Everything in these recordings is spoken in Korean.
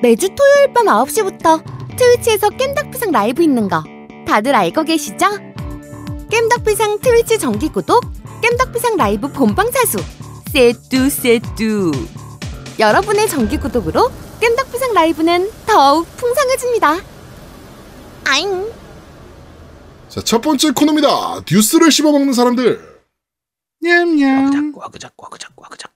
매주 토요일 밤 9시부터 트위치에서 겜덕비상 라이브 있는 거 다들 알고 계시죠? 겜덕비상 트위치 정기 구독, 겜덕비상 라이브 본방 사수, 세뚜 세뚜. 여러분의 정기 구독으로 겜덕비상 라이브는 더욱 풍성해집니다. 아잉. 자, 첫 번째 코너입니다. 뉴스를 씹어먹는 사람들. 냠냠. 꽉그작 꽉그작 꽉그작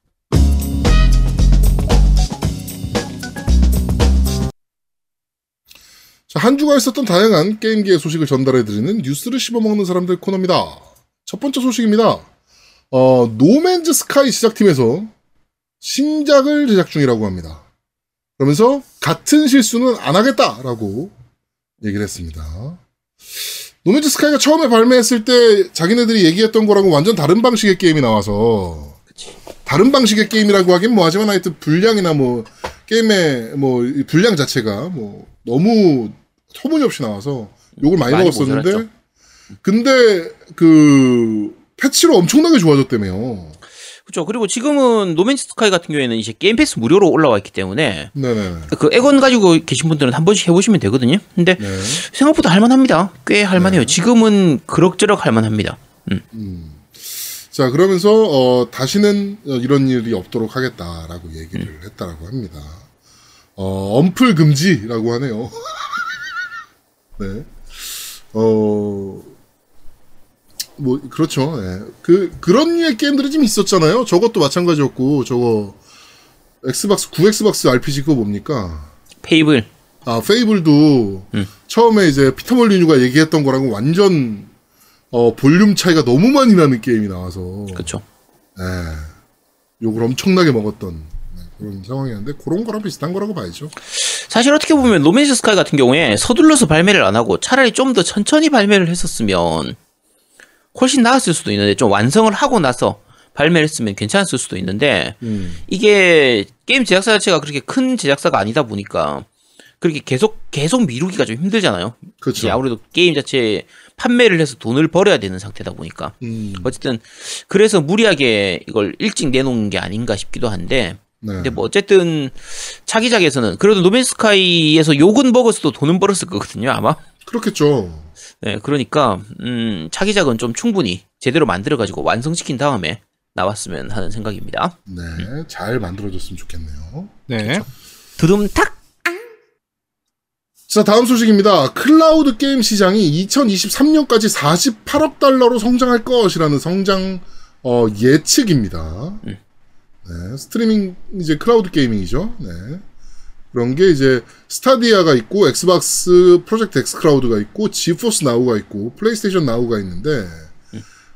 자, 한 주가 있었던 다양한 게임기의 소식을 전달해드리는 뉴스를 씹어먹는 사람들 코너입니다. 첫 번째 소식입니다. 어, 노맨즈 스카이 제작팀에서 신작을 제작 중이라고 합니다. 그러면서 같은 실수는 안 하겠다라고 얘기를 했습니다. 노맨즈 스카이가 처음에 발매했을 때 자기네들이 얘기했던 거랑은 완전 다른 방식의 게임이 나와서 다른 방식의 게임이라고 하긴 뭐 하지만 하여튼 분량이나 뭐 게임의 뭐이 분량 자체가 뭐 너무 터무니없이 나와서 욕을 많이, 많이 먹었었는데 모자랐죠. 근데 그 패치로 엄청나게 좋아졌다며요. 그렇죠 그리고 지금은 노맨즈 스카이 같은 경우에는 이제 게임 패스 무료로 올라와 있기 때문에 네네. 그 액원 가지고 계신 분들은 한 번씩 해보시면 되거든요 근데 네. 생각보다 할만합니다 꽤 할만해요 지금은 그럭저럭 할만합니다 음. 자 그러면서 어, 다시는 어, 이런 일이 없도록 하겠다라고 얘기를 음. 했다라고 합니다. 어, 언플 금지라고 하네요. 네. 어. 뭐 그렇죠. 네. 그 그런 류의 게임들이 좀 있었잖아요. 저것도 마찬가지였고 저거 엑스박스 9 엑스박스 RPG 그거 뭡니까? 페이블 아 페이블도 음. 처음에 이제 피터 몰리뉴가 얘기했던 거랑은 완전 어 볼륨 차이가 너무 많이 나는 게임이 나와서 그렇죠 예, 욕을 엄청나게 먹었던 네, 그런 상황이었는데 그런 거랑 비슷한 거라고 봐야죠. 사실 어떻게 보면 노맨즈 스카이 같은 경우에 서둘러서 발매를 안 하고 차라리 좀 더 천천히 발매를 했었으면 훨씬 나았을 수도 있는데 좀 완성을 하고 나서 발매를 했으면 괜찮았을 수도 있는데 음, 이게 게임 제작사 자체가 그렇게 큰 제작사가 아니다 보니까 그렇게 계속 계속 미루기가 좀 힘들잖아요. 그렇죠. 아무래도 게임 자체 판매를 해서 돈을 벌어야 되는 상태다 보니까 음, 어쨌든 그래서 무리하게 이걸 일찍 내놓은 게 아닌가 싶기도 한데 네. 근데 뭐 어쨌든 차기작에서는 그래도 노맨 스카이에서 욕은 먹었어도 돈은 벌었을 거거든요 아마 그렇겠죠. 네 그러니까 음 차기작은 좀 충분히 제대로 만들어 가지고 완성시킨 다음에 나왔으면 하는 생각입니다 네, 잘 만들어졌으면 좋겠네요. 네. 드름탁 자, 다음 소식입니다. 클라우드 게임 시장이 2023년까지 48억 달러로 성장할 것이라는 성장 어, 예측입니다. 음. 네, 스트리밍 이제 클라우드 게이밍이죠. 네. 그런 게 이제 스타디아가 있고 엑스박스 프로젝트 엑스 클라우드가 있고 지포스 나우가 있고 플레이스테이션 나우가 있는데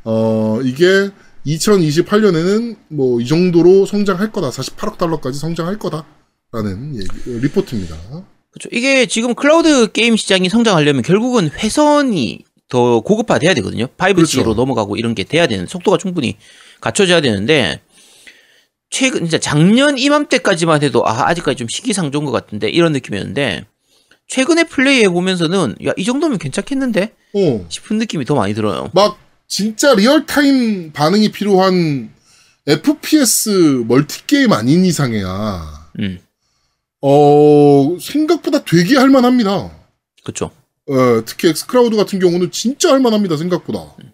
어, 이게 2028년에는 뭐 이 정도로 성장할 거다. 48억 달러까지 성장할 거다라는 얘기, 리포트입니다. 그렇죠 이게 지금 클라우드 게임 시장이 성장하려면 결국은 회선이 더 고급화돼야 되거든요 5G로 그렇죠. 넘어가고 이런 게 돼야 되는 속도가 충분히 갖춰져야 되는데 최근 진짜 작년 이맘때까지만 해도 아 아직까지 좀 시기상조인 것 같은데 이런 느낌이었는데 최근에 플레이해 보면서는 야 이 정도면 괜찮겠는데 어. 싶은 느낌이 더 많이 들어요. 막 진짜 real-time 반응이 필요한 FPS multi game 아닌 이상에야 음, 어 생각보다 되게 할만합니다. 그렇죠. 어, 특히 xCloud 같은 경우는 진짜 할만합니다 생각보다. 예.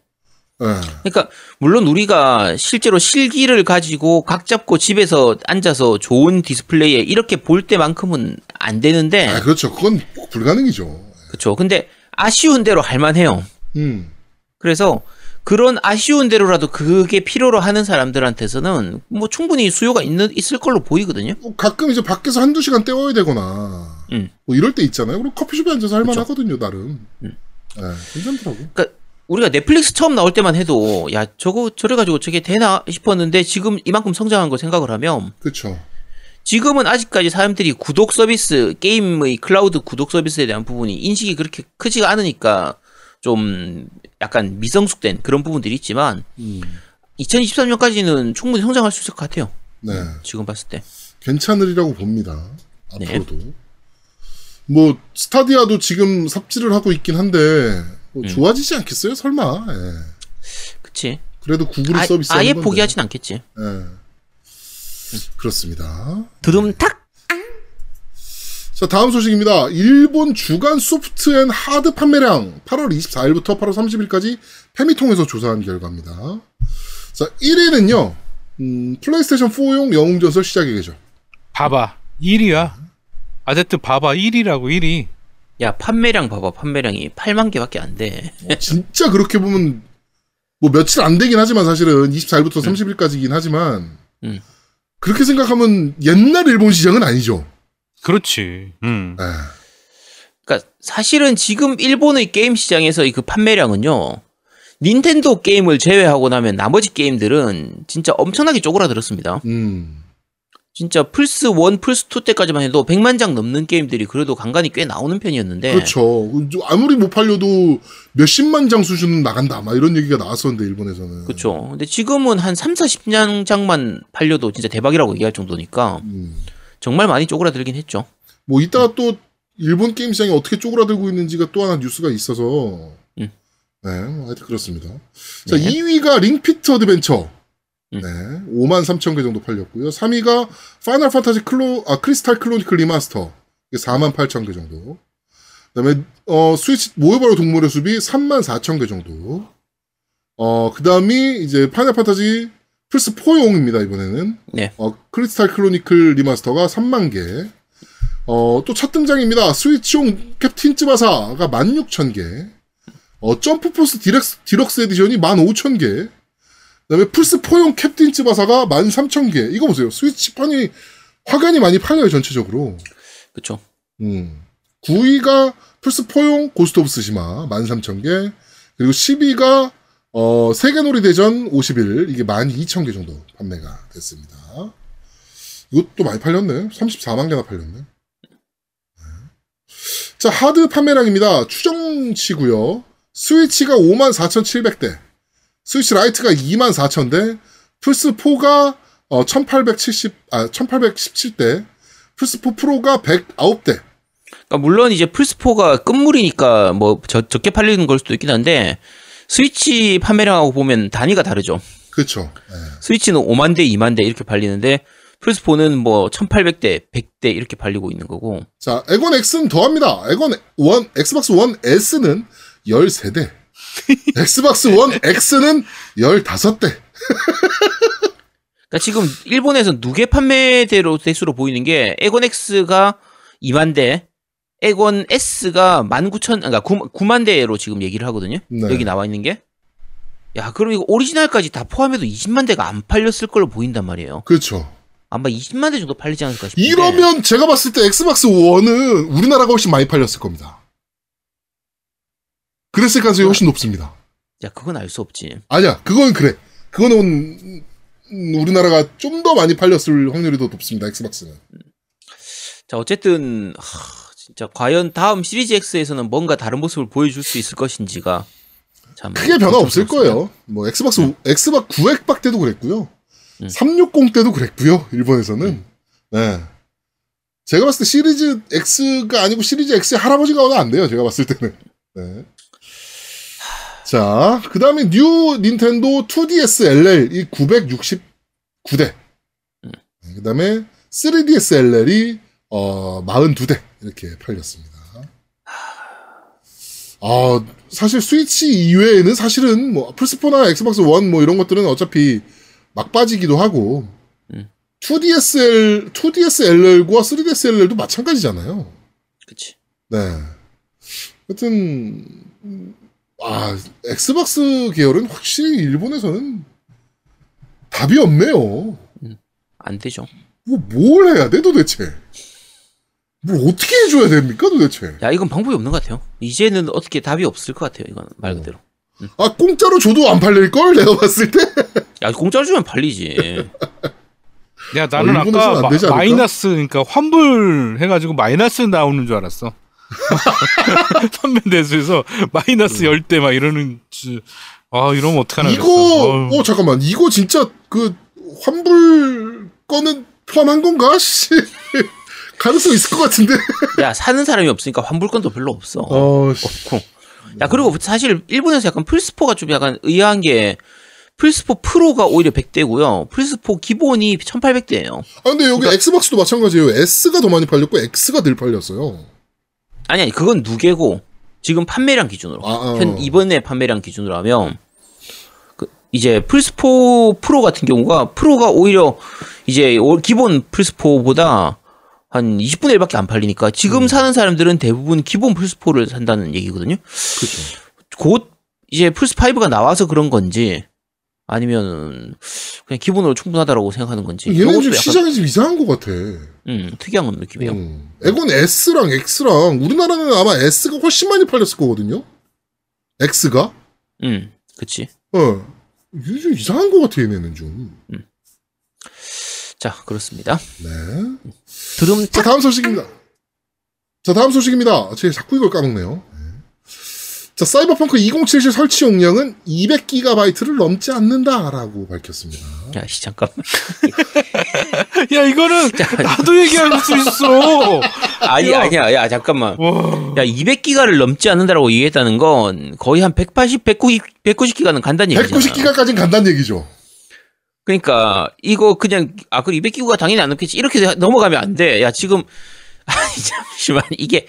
그러니까 물론 우리가 실제로 실기를 가지고 각 잡고 집에서 앉아서 좋은 디스플레이에 이렇게 볼 때만큼은 안 되는데 아 그렇죠. 그건 불가능이죠. 그렇죠. 근데 아쉬운 대로 할만해요. 음. 그래서 그런 아쉬운 대로라도 그게 필요로 하는 사람들한테서는 뭐 충분히 수요가 있는 있을 걸로 보이거든요. 뭐 가끔 이제 밖에서 한두 시간 때워야 되거나 음. 뭐 이럴 때 있잖아요. 그럼 커피숍에 앉아서 그쵸. 할만하거든요 나름. 음. 예, 괜찮더라고. 그러니까 우리가 넷플릭스 처음 나올 때만 해도 야 저거 저래 가지고 저게 되나 싶었는데 지금 이만큼 성장한 거 생각을 하면 그렇죠. 지금은 아직까지 사람들이 구독 서비스 게임의 클라우드 구독 서비스에 대한 부분이 인식이 그렇게 크지가 않으니까 좀 약간 미성숙된 그런 부분들이 있지만 음. 2023년까지는 충분히 성장할 수 있을 것 같아요. 네. 지금 봤을 때. 괜찮으리라고 봅니다. 네. 앞으로도. 뭐 스타디아도 지금 삽질을 하고 있긴 한데 음. 뭐 좋아지지 않겠어요? 설마. 예. 그치? 그래도 구글이 아, 서비스 아예. 포기하진 않겠지. 예. 그렇습니다. 드름탁? 자, 다음 소식입니다. 일본 주간 소프트 앤 하드 판매량 8월 24일부터 8월 30일까지 패미통에서 조사한 결과입니다. 자, 1위는요, 음, 플레이스테이션 4용 영웅전설 궤적. 봐봐 1위야. 아제트 봐봐 1위라고 1위. 야 판매량 봐봐 판매량이 8만 개밖에 안 돼. 어, 진짜 그렇게 보면, 뭐 며칠 안 되긴 하지만 사실은 24일부터 30일까지긴 하지만, 음. 그렇게 생각하면 옛날 일본 시장은 아니죠. 그렇지. 음. 예. 그러니까 사실은 지금 일본의 게임 시장에서의 그 판매량은요. 닌텐도 게임을 제외하고 나면 나머지 게임들은 진짜 엄청나게 쪼그라들었습니다. 음. 진짜 플스 1, 플스 2 때까지만 해도 100만 장 넘는 게임들이 그래도 간간히 꽤 나오는 편이었는데 그렇죠. 아무리 못 팔려도 몇십만 장 수준은 나간다. 막 이런 얘기가 나왔었는데, 일본에서는. 그렇죠. 근데 지금은 한 3, 40만 장만 팔려도 진짜 대박이라고 얘기할 정도니까 음. 정말 많이 쪼그라들긴 했죠. 뭐 이따가 또 일본 게임 시장이 어떻게 쪼그라들고 있는지가 또 하나 뉴스가 있어서 음. 네, 뭐 하여튼 그렇습니다. 자, 네. 2위가 링피트 어드벤처. 음. 네, 5만 3천 개 정도 팔렸고요. 3위가 파이널 판타지 클로 아 크리스탈 클로니클 리마스터. 이게 4만 8천 개 정도. 그 다음에 어 스위치 모여봐요 동물의 숲이 3만 4천 개 정도. 어 그 다음이 이제 파이널 판타지 플스 4용입니다 이번에는. 네. 어 크리스탈 클로니클 리마스터가 3만 개. 어, 또 첫 등장입니다. 스위치용 캡틴 츠바사가 16,000개. 어, 점프 포스 디렉스, 디럭스 에디션이 15,000개. 그 다음에 플스4용 캡틴 츠바사가 13,000개. 이거 보세요. 스위치판이 확연히 많이 팔려요, 전체적으로. 그렇죠. 음. 9위가 플스4용 고스트 오브 스시마 13,000개. 그리고 10위가 어, 세계놀이 대전 51. 이게 12,000개 정도 판매가 됐습니다. 이것도 많이 팔렸네. 34만 개나 팔렸네. 네. 자, 하드 판매량입니다. 추정치고요. 스위치가 54,700대. 스위치 라이트가 24,000대. 플스4가 어, 1870, 아, 1817대. 플스4 프로가 109대. 그러니까 물론 이제 플스4가 끝물이니까 뭐 저- 적게 팔리는 걸 수도 있긴 한데 스위치 판매량하고 보면 단위가 다르죠. 그렇죠. 네. 스위치는 5만 대, 2만 대 이렇게 팔리는데 플스4는 뭐 1800대, 100대 이렇게 팔리고 있는 거고. 자, 엑원 X는 더합니다. 엑원, 엑스박스 원 S는 13대. 엑스박스 원 X는 15대. 그러니까 지금 일본에서 누계 판매대로 대수로 보이는 게 엑원 X가 2만 대, 엑원 S가 19,000, 그러니까 9, 만 대로 지금 얘기를 하거든요. 네. 여기 나와 있는 게. 야, 그럼 이거 오리지널까지 다 포함해도 20만 대가 안 팔렸을 걸로 보인단 말이에요. 그렇죠. 아마 20만 대 정도 팔리지 않을까 싶은데. 이러면 제가 봤을 때 엑스박스 원은 우리나라가 훨씬 많이 팔렸을 겁니다. 그랬을 가능성이 훨씬 높습니다. 야, 그건 알 수 없지. 아니야, 그건 그래. 그거는 음, 우리나라가 좀 더 많이 팔렸을 확률이 더 높습니다. 엑스박스는. 자, 어쨌든 하, 진짜 과연 다음 시리즈 X에서는 뭔가 다른 모습을 보여줄 수 있을 것인지가 참 크게 변화 없을. 거예요. 뭐 엑스박스 엑스박 구엑박 때도 그랬고요. 음. 360 때도 그랬고요. 일본에서는. 음. 네. 제가 봤을 때 시리즈 X가 아니고 시리즈 X의 할아버지가 오면 안 돼요. 제가 봤을 때는. 네. 자, 그 다음에 뉴 닌텐도 2DS LL 이 969대. 그 다음에 3DS LL이 어, 42대 이렇게 팔렸습니다. 아, 사실 스위치 이외에는 사실은 뭐 플스4나 엑스박스 1 뭐 이런 것들은 어차피 막 빠지기도 하고 음. 2DSL, 2DSLL과 3DSLL도 마찬가지잖아요. 그치. 네. 하여튼 음, 아, 엑스박스 계열은 확실히 일본에서는 답이 없네요. 안 되죠. 뭐 뭘 해야 돼 도대체? 뭘 어떻게 해줘야 됩니까 도대체? 야, 이건 방법이 없는 것 같아요. 이제는 어떻게 답이 없을 것 같아요. 이건 말 그대로. 아 공짜로 줘도 안 팔릴 걸 내가 봤을 때. 야, 공짜로 주면 팔리지. 야 나는 어, 아까 안 마? 마이너스 그러니까 환불 해가지고 마이너스 나오는 줄 알았어. 선배 대수에서 마이너스 열 대 막 이러는 줄- 아 이러면 어떡하나 이거. 어 잠깐만 이거 진짜 그 환불 거는 포함한 건가? 씨 가능성 있을 것 같은데. 야, 사는 사람이 없으니까 환불권도 별로 없어. 어, 씨. 없고. 야, 그리고 사실 일본에서 약간 플스4가 좀 약간 의아한 게 플스4 프로가 오히려 100대고요. 플스4 기본이 1800대예요. 아 근데 여기 엑스박스도 마찬가지예요. S가 더 많이 팔렸고 X가 덜 팔렸어요. 아니 아니 그건 누계고 지금 판매량 기준으로 아, 어. 현 이번에 판매량 기준으로 하면 그 이제 플스4 프로 같은 경우가 프로가 오히려 이제 올- 기본 플스4보다 한 20분의 1밖에 안 팔리니까 음. 지금 사는 사람들은 대부분 기본 플스4를 산다는 얘기거든요. 그렇죠. 곧 이제 플스5가 나와서 그런 건지 아니면 그냥 기본으로 충분하다라고 생각하는 건지 얘는 좀 약간, 시장이 좀 이상한 것 같아. 음, 특이한 느낌이에요. 음. 에건 S랑 X랑 우리나라는 아마 S가 훨씬 많이 팔렸을 거거든요. X가 음, 그치. 어 이게 좀 이상한 것 같아 얘네는 좀. 자, 그렇습니다. 네. 드럼 자 다음 소식입니다. 자 다음 소식입니다. 제가 자꾸 이걸 까먹네요. 네. 자 사이버펑크 2077 설치 용량은 200GB를 넘지 않는다라고 밝혔습니다. 야, 씨, 잠깐만. 야 이거는 나도 얘기할 수 있어. 아니, 야. 아니야. 야, 잠깐만. 와. 야, 200기가를 넘지 않는다라고 얘기했다는 건 거의 한 180, 190, 190기가는 간다는 얘기잖아. 190GB까지는 간다는 얘기죠. 그러니까 이거 그냥 아, 그 200기가 당연히 안 넘겠지. 이렇게 넘어가면 안 돼. 야, 지금 잠시만 이게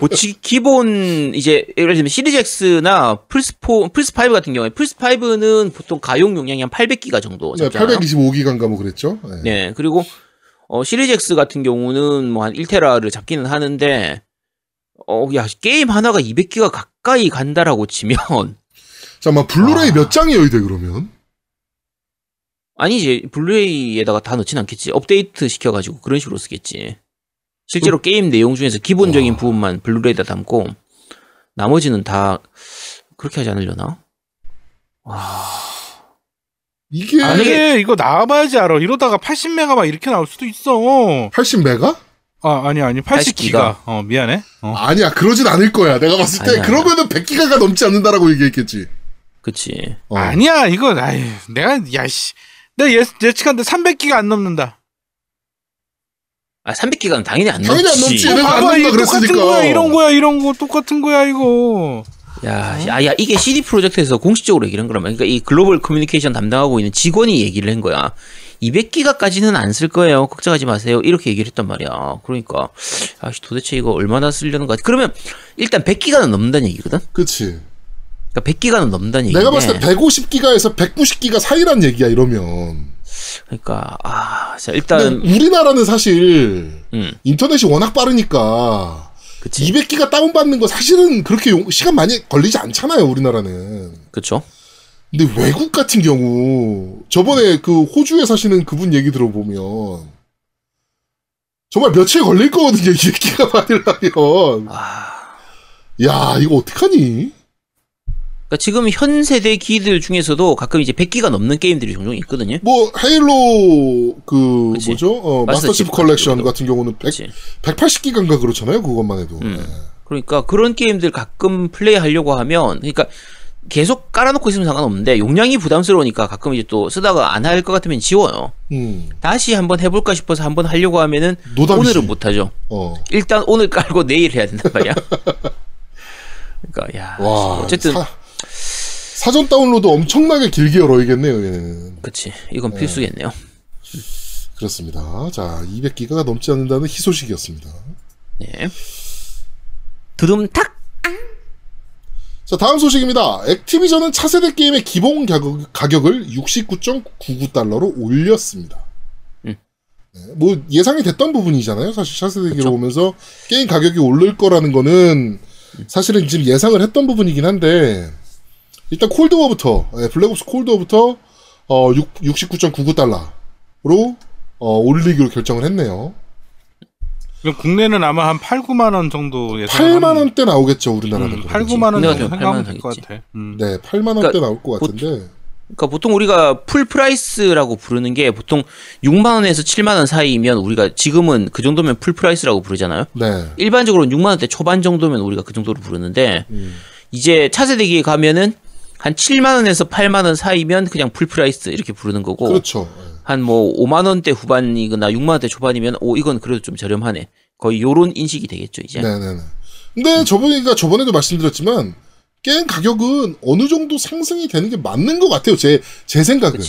뭐 지- 기본 이제 예를 들면 시리즈 X나 플스4, 플스5 같은 경우에 플스5는 보통 가용 용량이 한 800기가 정도 네, 잡잖아요. 825기가인가 뭐 그랬죠. 네. 네, 그리고 어, 시리즈 X 같은 경우는 뭐 한 1테라를 잡기는 하는데 어, 야, 게임 하나가 200기가 가까이 간다라고 치면 잠깐만 블루레이 아. 몇 장이어야 돼 그러면? 아니지 블루레이에다가 다 넣진 않겠지 업데이트 시켜가지고 그런 식으로 쓰겠지 실제로 게임 내용 중에서 기본적인 와. 부분만 블루레이에다 담고 나머지는 다 그렇게 하지 않으려나? 와 이게 아니, 이거 나와봐야지 알아. 이러다가 80메가 막 이렇게 나올 수도 있어. 80메가? 아 아니 아니 80기가. 어 미안해. 어. 아니야 그러진 않을 거야. 내가 봤을 때 아니야, 그러면은 100기가가 넘지 않는다라고 얘기했겠지. 그치 어. 아니야 이거 아이 내가 야씨 내가 예, 예측한데 300기가 안 넘는다. 아 300기가는 당연히 안 당연히 안 넘지 넘지. 얘네가 안 봐봐, 넘는다 이거 똑같은 그랬으니까. 거야 이런 거야 이런 거 똑같은 거야 이거. 야, 야, 야, 이게 CD 프로젝트에서 공식적으로 얘기를 한 거란 말이야. 그러니까 이 글로벌 커뮤니케이션 담당하고 있는 직원이 얘기를 한 거야. 200기가까지는 안 쓸 거예요. 걱정하지 마세요. 이렇게 얘기를 했단 말이야. 그러니까, 아, 도대체 이거 얼마나 쓰려는 거야. 그러면, 일단 100기가는 넘는다는 얘기거든? 그치. 그러니까 100기가는 넘는다는 얘기인데. 내가 봤을 때 150기가에서 190기가 사이란 얘기야 이러면. 그러니까, 아, 일단, 우리나라는 사실 음, 인터넷이 워낙 빠르니까 그치. 200기가 다운받는 거 사실은 그렇게 용- 시간 많이 걸리지 않잖아요 우리나라는. 그쵸? 근데 외국 같은 경우 저번에 그 호주에 사시는 그분 얘기 들어보면 정말 며칠 걸릴 거거든요 200기가 받으려면. 아. 야 이거 어떡하니? 그러니까 지금 현 세대 기들 중에서도 가끔 이제 100기가 넘는 게임들이 종종 있거든요. 뭐 Halo 그 그치. 뭐죠? 어, Master Chief Collection 같은 경우는 100, 그치. 180기가인가 그렇잖아요 그것만 해도. 음. 네. 그러니까 그런 게임들 가끔 플레이 하려고 하면 그러니까 계속 깔아놓고 있으면 상관없는데 용량이 부담스러우니까 가끔 이제 또 쓰다가 안 할 것 같으면 지워요. 음. 다시 한번 해볼까 싶어서 한번 하려고 하면은 노답이지. 오늘은 못하죠. 어. 일단 오늘 깔고 내일 해야 된단 말이야. 그러니까 야 와. 어쨌든 사, 사전 다운로드 엄청나게 길게 열어야겠네요 얘는. 그치 이건 필수겠네요. 그렇습니다. 자 200기가가 넘지 않는다는 희소식이었습니다. 네. 드rum탁 자, 다음 소식입니다. 액티비전은 차세대 게임의 기본 가격, 가격 을 69.99달러로 올렸습니다. 음. 네, 뭐 예상이 됐던 부분이잖아요. 사실 차세대 그쵸. 보면서 게임 가격이 오를 거라는 거는 사실은 지금 예상을 했던 부분이긴 한데 일단 Cold War부터 네, Black Ops Cold War부터 어, 69.99달러로 어, 올리기로 결정을 했네요. 그럼 국내는 아마 한 8, 9만 원 정도 예상. 8만 원대 나오겠죠, 우리나라는. 음, 그러면. 8, 9만 원 정도 좀 8만 생각하면 원될 것. 같아. 음. 네, 8만 원대 그러니까 나올 것 같은데. 그러니까 보통 우리가 full price라고 부르는 게 보통 6만 원에서 7만 원 사이면 우리가 지금은 그 정도면 full price라고 부르잖아요. 네. 일반적으로 6만 원대 초반 정도면 우리가 그 정도로 부르는데 음. 이제 차세대기에 가면은 한 7만 원에서 8만 원 사이면 그냥 full price 이렇게 부르는 거고 그렇죠. 한 뭐 5만 원대 후반이거나 6만 원대 초반이면 오 이건 그래도 좀 저렴하네. 거의 요런 인식이 되겠죠, 이제. 네 네 네. 근데 저번에, 가 저번에도 말씀드렸지만, 게임 가격은 어느 정도 상승이 되는 게 맞는 것 같아요. 제, 제 생각은.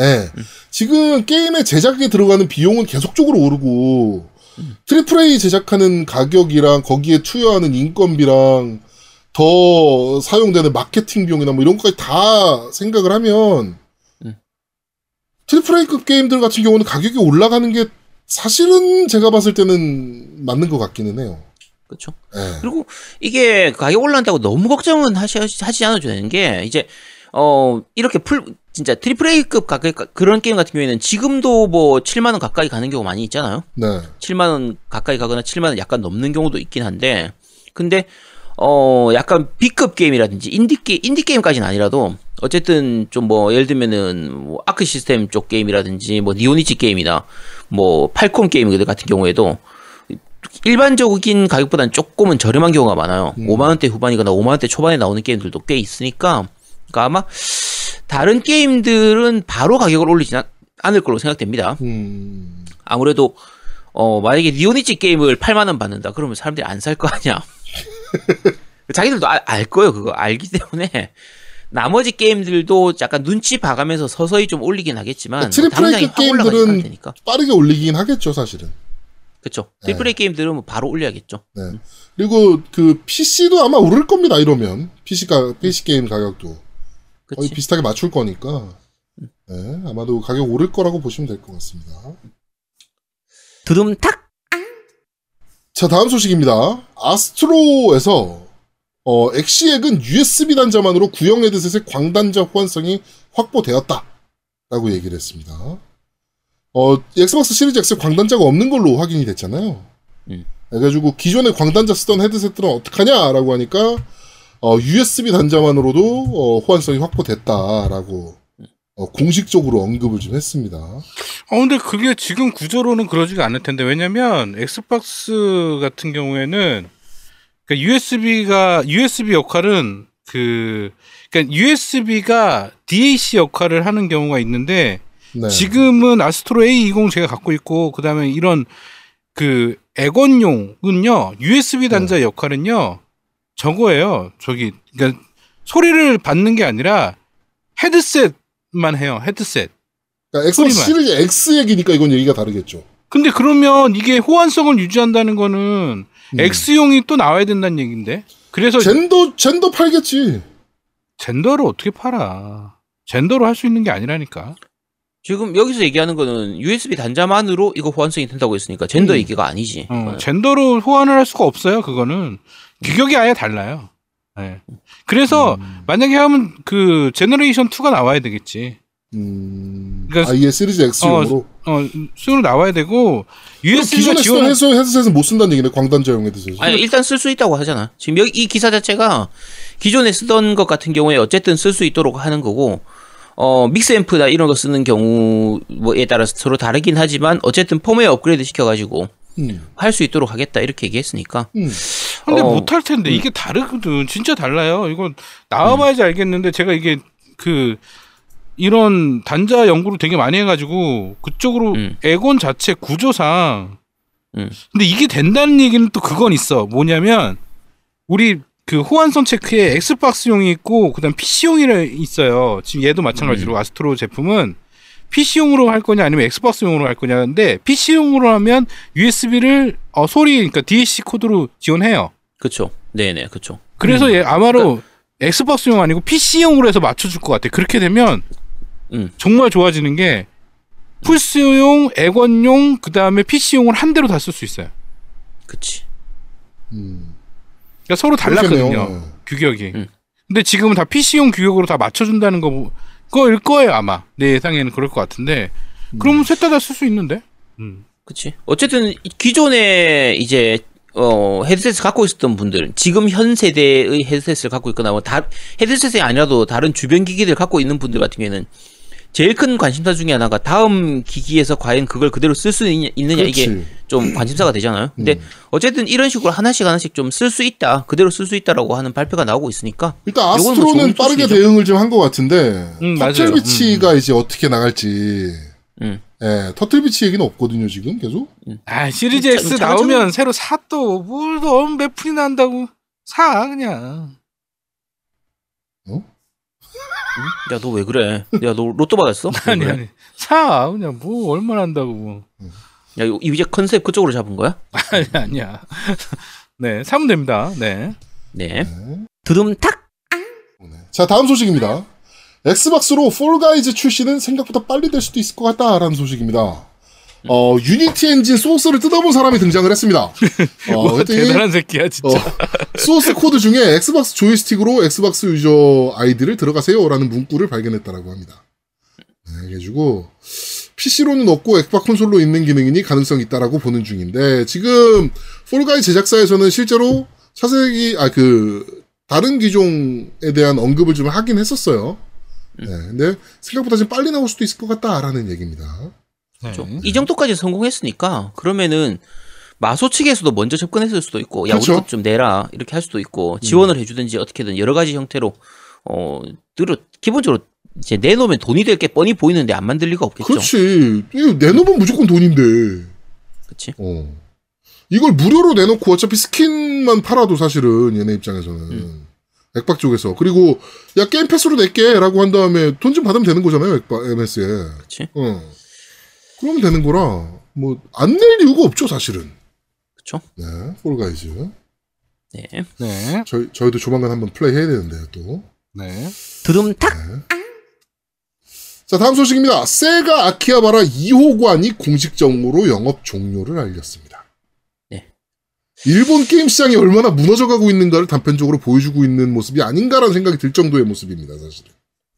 예. 지금 게임의 제작에 들어가는 비용은 계속적으로 오르고, triple A 제작하는 가격이랑 거기에 투여하는 인건비랑 더 사용되는 마케팅 비용이나 뭐 이런 것까지 다 생각을 하면, 음. triple A급 게임들 같은 경우는 가격이 올라가는 게 사실은 제가 봤을 때는 맞는 것 같기는 해요. 그쵸? 예. 그리고 이게 가격 올라간다고 너무 걱정은 하시, 하지 않아도 되는 게 이제 어 이렇게 full 진짜 triple A급 가격 그런 게임 같은 경우에는 지금도 뭐 7만 원 가까이 가는 경우 많이 있잖아요. 네. 7만 원 가까이 가거나 7만 원 약간 넘는 경우도 있긴 한데 근데 어 약간 B급 게임이라든지 인디 게 인디 게임까지는 아니라도 어쨌든 좀 뭐 예를 들면은 뭐 Arc System 쪽 게임이라든지 뭐 니폰이치 게임이나 뭐 팔콤 게임들 같은 경우에도 일반적인 가격보다는 조금은 저렴한 경우가 많아요. 5만 원대 후반이거나 5만 원대 초반에 나오는 게임들도 꽤 있으니까 그러니까 아마 다른 게임들은 바로 가격을 올리지 않을 걸로 생각됩니다. 음. 아무래도 어 만약에 니폰이치 게임을 8만 원 받는다 그러면 사람들이 안 살 거 아니야. 자기들도 알, 알 거예요 그거 알기 때문에 나머지 게임들도 약간 눈치 봐가면서 서서히 좀 올리긴 하겠지만 뭐 triple 당장에 A급 확 올라가지 않을 게임들은 빠르게 올리긴 하겠죠, 사실은. 그렇죠. 트리플 A 게임들은 뭐 바로 올려야겠죠. 네. 그리고 그 PC도 아마 오를 겁니다. 이러면 PC가 PC 게임 가격도 거의 그치. 비슷하게 맞출 거니까. 네, 아마도 가격 오를 거라고 보시면 될 것 같습니다. 드르륵탁 자, 다음 소식입니다. Astro에서 어, 엑시엑은 USB 단자만으로 구형 헤드셋의 광단자 호환성이 확보되었다 라고 얘기를 했습니다. 어, Xbox 시리즈 X 광단자가 없는 걸로 확인이 됐잖아요. 음. 그래가지고 기존에 광단자 쓰던 헤드셋들은 어떡하냐라고 하니까 어, USB 단자만으로도 어, 호환성이 확보됐다라고 어, 공식적으로 언급을 좀 했습니다. 어, 근데 그게 지금 구조로는 그러지가 않을 텐데, 왜냐면, 엑스박스 같은 경우에는, 그러니까 USB가, USB 역할은, 그, 그러니까 USB가 DAC 역할을 하는 경우가 있는데, 네. 지금은 아스트로 A20 제가 갖고 있고, 그 다음에 이런, 그, 액원용은요, USB 단자 역할은요, 저거예요. 저기, 그러니까 소리를 받는 게 아니라, 헤드셋 만 해요, 헤드셋. 그러니까 소리만. 시리즈 X 얘기니까 이건 얘기가 다르겠죠. 근데 그러면 이게 호환성을 유지한다는 거는 음. X용이 또 나와야 된다는 얘기인데. 그래서 젠더 젠더 팔겠지. 젠더를 어떻게 팔아? 젠더로 할 수 있는 게 아니라니까. 지금 여기서 얘기하는 거는 USB 단자만으로 이거 호환성이 된다고 했으니까 젠더 음. 얘기가 아니지. 어. 젠더로 호환을 할 수가 없어요. 그거는 규격이 아예 달라요. 네. 그래서 만약에 하면 그 generation 2가 나와야 되겠지. 음. 그러니까 아예 시리즈 X용으로. 어, 수로 나와야 되고 USB가 기존에 쓰던 지원 헤드셋, 헤드셋은 못 쓴다는 얘기네. 광단자용 헤드셋. 아니 일단 쓸 수 있다고 하잖아. 지금 여기 이 기사 자체가 기존에 쓰던 것 같은 경우에 어쨌든 쓸 수 있도록 하는 거고 어 믹스 앰프나 이런 거 쓰는 경우에 따라서 서로 다르긴 하지만 어쨌든 펌웨어 업그레이드 시켜가지고 음. 할수 있도록 하겠다 이렇게 얘기했으니까 음. 근데 어, 못할 텐데 이게 다르거든. 진짜 달라요. 이거 나와봐야지 알겠는데 제가 이게 그 이런 단자 연구를 되게 많이 해가지고 그쪽으로 음. 에곤 자체 구조상 음. 근데 이게 된다는 얘기는 또 그건 있어. 뭐냐면 우리 그 호환성 체크에 엑스박스용이 있고 그다음 PC용이 있어요. 지금 얘도 마찬가지로 아스트로 제품은 PC용으로 할 거냐 아니면 엑스박스용으로 할 거냐인데 PC용으로 하면 USB를 어, 소리 그러니까 DAC 코드로 지원해요. 그쵸. 네네 그쵸. 그래서 얘 아마로 엑스박스용 아니고 PC용으로 해서 맞춰줄 것 같아. 그렇게 되면 음. 정말 좋아지는 게 플스용, 액원용, 그 다음에 PC용을 한 대로 다 쓸 수 있어요. 그치. 음. 그러니까 서로 달랐거든요. 그렇겠네요. 규격이. 음. 근데 지금은 다 PC용 규격으로 다 맞춰준다는 거, 거일 거예요, 아마. 내 예상에는 그럴 것 같은데. 그러면 셋다 다 쓸 수 있는데? 음. 그치. 어쨌든 이- 기존에 이제 어 헤드셋을 갖고 있었던 분들은 지금 현 세대의 헤드셋을 갖고 있거나 뭐 다 헤드셋이 아니라도 다른 주변 기기들 갖고 있는 분들 같은 경우에는 제일 큰 관심사 중에 하나가 다음 기기에서 과연 그걸 그대로 쓸 수 있느냐 이게 그렇지. 좀 관심사가 되잖아요. 근데 음. 어쨌든 이런 식으로 하나씩 하나씩 좀 쓸 수 있다, 그대로 쓸쓸수 있다라고 하는 발표가 나오고 있으니까 일단 뭐 아스트로는 빠르게 소식이죠. 대응을 좀 한 것 같은데 음. 터틀비치가 이제 어떻게 나갈지 음. 예, 터틀비치 얘기는 없거든요 지금 계속 아, 시리즈 자- X 나오면 새로 사 또. 뭘 너무 몇 풀이 난다고. 사, 그냥. 야너 왜 그래? 야 너 로또 받았어? 왜 아니 그래? 아니 사 그냥 뭐 얼마나 한다고 뭐. 야 이제 컨셉 그쪽으로 잡은 거야? 아니 아니야. 네 사면 됩니다. 네. 네. 드르륵탁. 자, 다음 소식입니다. Xbox로 Fall Guys 출시는 생각보다 빨리 될 수도 있을 것 같다라는 소식입니다. 어, Unity 엔진 소스를 뜯어본 사람이 등장을 했습니다. 어, 와, 대단한 새끼야 진짜. 어, 소스 코드 중에 Xbox 조이스틱으로 Xbox 유저 아이디를 들어가세요라는 문구를 발견했다라고 합니다. 네, 그래가지고 PC로는 없고 엑박 콘솔로 있는 기능이니 가능성이 있다라고 보는 중인데 지금 Fall Guys 제작사에서는 실제로 차세기 아 그 다른 기종에 대한 언급을 좀 하긴 했었어요. 네, 근데 생각보다 좀 빨리 나올 수도 있을 것 같다라는 얘기입니다. 네. 좀. 이 정도까지 성공했으니까 그러면은 마소 측에서도 먼저 접근했을 수도 있고 야 그쵸. 우리 것좀 내라 이렇게 할 수도 있고 지원을 해주든지 어떻게든 여러 가지 형태로 어 들어 기본적으로 이제 내놓으면 돈이 될 게 뻔히 보이는데 안 만들 리가 없겠죠. 그렇지. 내놓으면 무조건 돈인데. 그치? 어. 이걸 무료로 내놓고 어차피 스킨만 팔아도 사실은 얘네 입장에서는 음. 액박 쪽에서 그리고 야 게임 패스로 낼게라고 한 다음에 돈 좀 받으면 되는 거잖아요 액박 MS에. 그치? 어. 그러면 되는 거라 뭐 안 낼 이유가 없죠 사실은. 그쵸? 네, Fall Guys. 네. 네. 저희 저희도 조만간 한번 플레이 해야 되는데요 또. 네. 드르륵탁. 자 다음 소식입니다. 세가 아키하바라 2호관이 공식적으로 영업 종료를 알렸습니다. 네. 일본 게임 시장이 얼마나 무너져가고 있는가를 단편적으로 보여주고 있는 모습이 아닌가라는 생각이 들 정도의 모습입니다, 사실.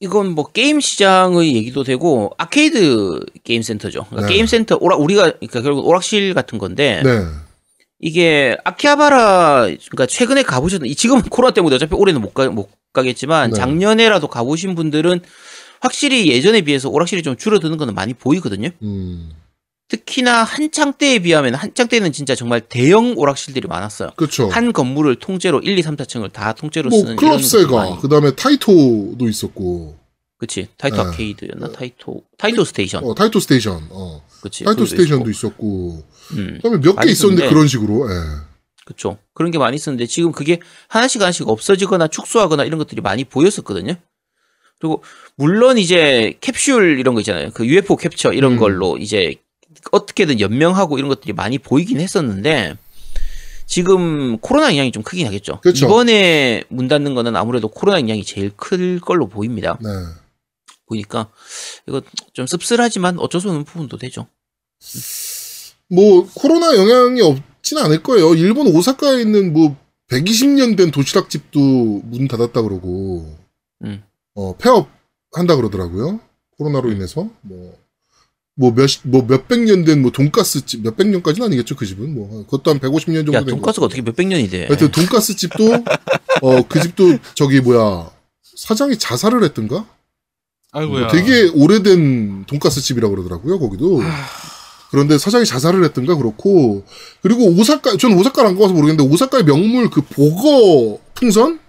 이건 뭐 게임 시장의 얘기도 되고 아케이드 게임 센터죠. 그러니까 네. 게임 센터 오락 우리가 그러니까 결국 오락실 같은 건데 네, 이게 아키하바라 그러니까 최근에 가보셨던 지금은 코로나 때문에 어차피 올해는 못, 가, 못 가겠지만 네. 작년에라도 가보신 분들은 확실히 예전에 비해서 오락실이 좀 줄어드는 거는 많이 보이거든요. 음, 특히나 한창 때에 비하면 한창 때는 진짜 정말 대형 오락실들이 많았어요. 그렇죠. 한 건물을 통째로 1, 2, 3, 4층을 다 통째로 뭐 쓰는 클럽 이런 것들이 세가, 많이- 그 다음에 타이토도 있었고, 그치 타이토 네. 아케이드였나 타이토 타이토 Station 어, 타이토 Station, 어, 그치 타이토 스테이션도 있고. 있었고, 음. 그다음에 몇 개 있었는데. 그런 식으로, 예. 그쵸. 그런 게 많이 있었는데 지금 그게 하나씩 하나씩 없어지거나 축소하거나 이런 것들이 많이 보였었거든요. 그리고 물론 이제 캡슐 이런 거 있잖아요. 그 UFO catcher 이런 음. 걸로 이제 어떻게든 연명하고 이런 것들이 많이 보이긴 했었는데 지금 코로나 영향이 좀 크긴 하겠죠. 그쵸. 이번에 문 닫는 거는 아무래도 코로나 영향이 제일 클 걸로 보입니다. 네. 보니까 이거 좀 씁쓸하지만 어쩔 수 없는 부분도 되죠. 뭐 코로나 영향이 없진 않을 거예요. 일본 오사카에 있는 뭐 120년 된 도시락집도 문 닫았다 그러고 음. 어 폐업 한다 그러더라고요. 코로나로 인해서 뭐 뭐 몇 뭐 몇백 년 된 뭐 돈가스 집 몇백 년까지는 아니겠죠 그 집은 뭐 그것도 한 150년 정도 야 된 돈가스가 거. 어떻게 몇백 년이 돼? 하여튼 돈가스 집도 어 그 집도 저기 뭐야 사장이 자살을 했던가? 아이고야. 뭐 되게 오래된 돈가스 집이라고 그러더라고요 거기도. 그런데 사장이 자살을 했던가 그렇고 그리고 오사카 저는 오사카를 안 가봐서 모르겠는데 오사카의 명물 그 보거 풍선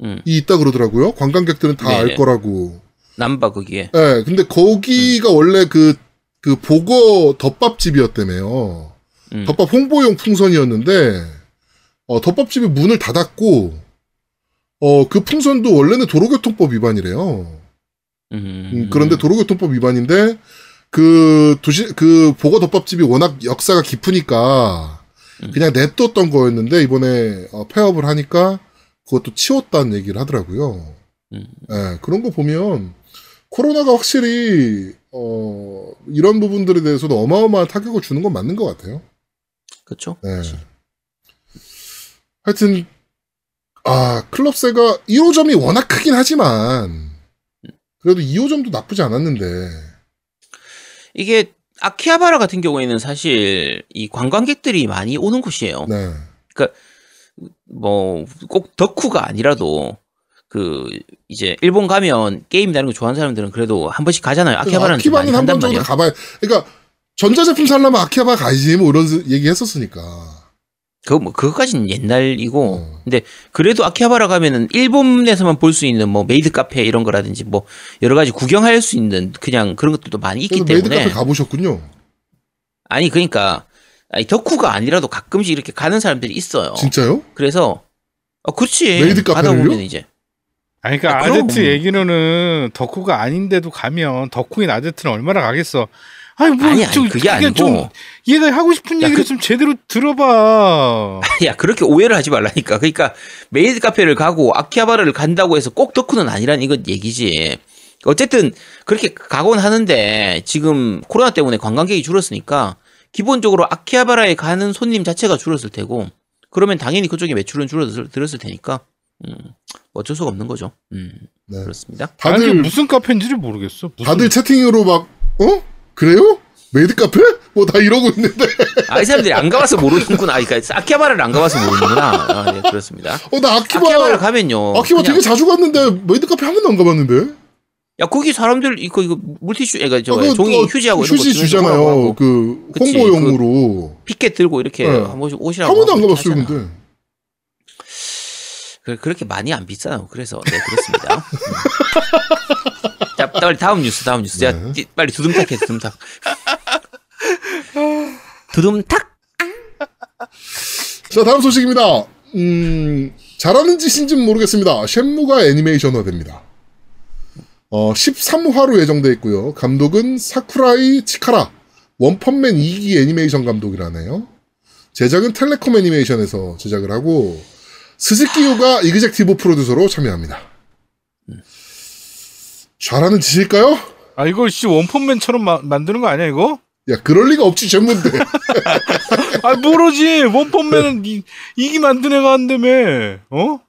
이 음. 있다 그러더라고요. 관광객들은 다알 네네. 거라고. 남바 거기에. 예, 근데 거기가 원래 그, 그 보거 덮밥집이었다며요. 음. 덮밥 홍보용 풍선이었는데, 어, 덮밥집이 문을 닫았고, 어, 그 풍선도 원래는 도로교통법 위반이래요. 음. 음, 그런데 도로교통법 위반인데, 그 도시, 그 보거 덮밥집이 워낙 역사가 깊으니까, 음. 그냥 냅뒀던 거였는데, 이번에 어, 폐업을 하니까, 그것도 치웠다는 얘기를 하더라고요. 음. 예, 그런 거 보면 코로나가 확실히 어 이런 부분들에 대해서도 어마어마한 타격을 주는 건 맞는 것 같아요. 그렇죠. 예. 하여튼 아 클럽세가 1호점이 워낙 크긴 하지만 그래도 2호점도 나쁘지 않았는데 이게 아키하바라 같은 경우에는 사실 이 관광객들이 많이 오는 곳이에요. 네, 뭐 꼭 덕후가 아니라도 그 이제 일본 가면 게임이라는 거 좋아하는 사람들은 그래도 한 번씩 가잖아요. 좀 많이 아키바는 한 번 정도. 가봐야 그러니까 전자제품 살려면 아키바 가야지 뭐 이런 얘기 했었으니까 그거 뭐 그거까지는 옛날이고 어. 근데 그래도 아키하바라 가면은 일본에서만 볼 수 있는 뭐 메이드 카페 이런 거라든지 뭐 여러 가지 구경할 수 있는 그냥 그런 것들도 많이 있기 그래서 메이드 때문에 카페 가보셨군요. 아니 그러니까 아니 덕후가 아니라도 가끔씩 이렇게 가는 사람들이 있어요. 진짜요? 그래서 어 그렇지 메이드 카페를요? 보면 이제 아니 그러니까 아. 아제트 얘기로는 덕후가 아닌데도 가면 덕후인 아제트는 얼마나 가겠어. 아니 뭐 아니, 아니, 좀, 그게 아니고. 좀 얘가 하고 싶은 야, 얘기를 그- 좀 제대로 들어봐. 야 그렇게 오해를 하지 말라니까. 그러니까 메이드 카페를 가고 아키하바라를 간다고 해서 꼭 덕후는 아니란 이건 얘기지. 어쨌든 그렇게 가곤 하는데 지금 코로나 때문에 관광객이 줄었으니까 기본적으로 아키하바라에 가는 손님 자체가 줄었을 테고 그러면 당연히 그쪽에 매출은 줄어들었을 테니까 음, 어쩔 수가 없는 거죠. 음, 네. 그렇습니다. 다들 무슨 카페인지를 모르겠어. 무슨- 다들 채팅으로 막 어? 그래요? 메이드 카페? 뭐 다 이러고 있는데 아, 이 사람들이 안 가봐서 모르는구나. 아, 그러니까 아키하바라를 안 가봐서 모르는구나. 아, 네, 그렇습니다. 어 나 아키바 아키하바라 가면요. 아키바 그냥- 되게 자주 갔는데 메이드 카페 한 번도 안 가봤는데 야 거기 사람들 이거 이거 물티슈 그러니까 저 아, 그거 종이 또 휴지하고 휴지 주잖아요 그 홍보용으로 피켓 들고 이렇게 네. 한 번씩 오시라고 한 번도 안 가봤어요 하잖아. 근데 그, 그렇게 많이 안 비싸요. 그래서 네 그렇습니다. 음. 자 빨리 다음 뉴스 다음 뉴스. 자 네. 띠- 빨리 두둠탁 해 두둠탁. 두둠탁. 자 다음 소식입니다 음 잘하는 짓인지는 모르겠습니다 쉔무가 애니메이션화 됩니다 어 13화로 예정돼 있고요 감독은 사쿠라이 치카라 원펀맨 2기 애니메이션 감독이라네요 제작은 텔레콤 애니메이션에서 제작을 하고 스즈키유가 이그젝티브 프로듀서로 참여합니다 잘하는 짓일까요? 아 이거 씨 원펀맨처럼 마- 만드는 거 아니야 이거? 야 그럴 리가 없지 쉔무인데 아 모르지 원펀맨은 이, 이기 만든 애가 한다며 어?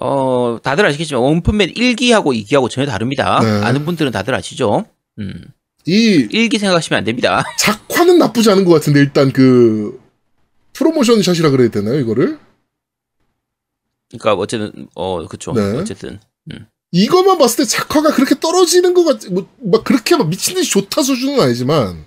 어 다들 아시겠지만 원펀맨 1기하고 2기하고 전혀 다릅니다. 네. 아는 분들은 다들 아시죠? 음 이 1기 생각하시면 안 됩니다. 작화는 나쁘지 않은 것 같은데 일단 그 프로모션 샷이라 그래야 되나요 이거를? 그러니까 어쨌든 어 그쵸. 네. 어쨌든 이것만 봤을 때 작화가 그렇게 떨어지는 것 같, 뭐, 막 그렇게 막 미친 듯이 좋다 수준은 아니지만, 음.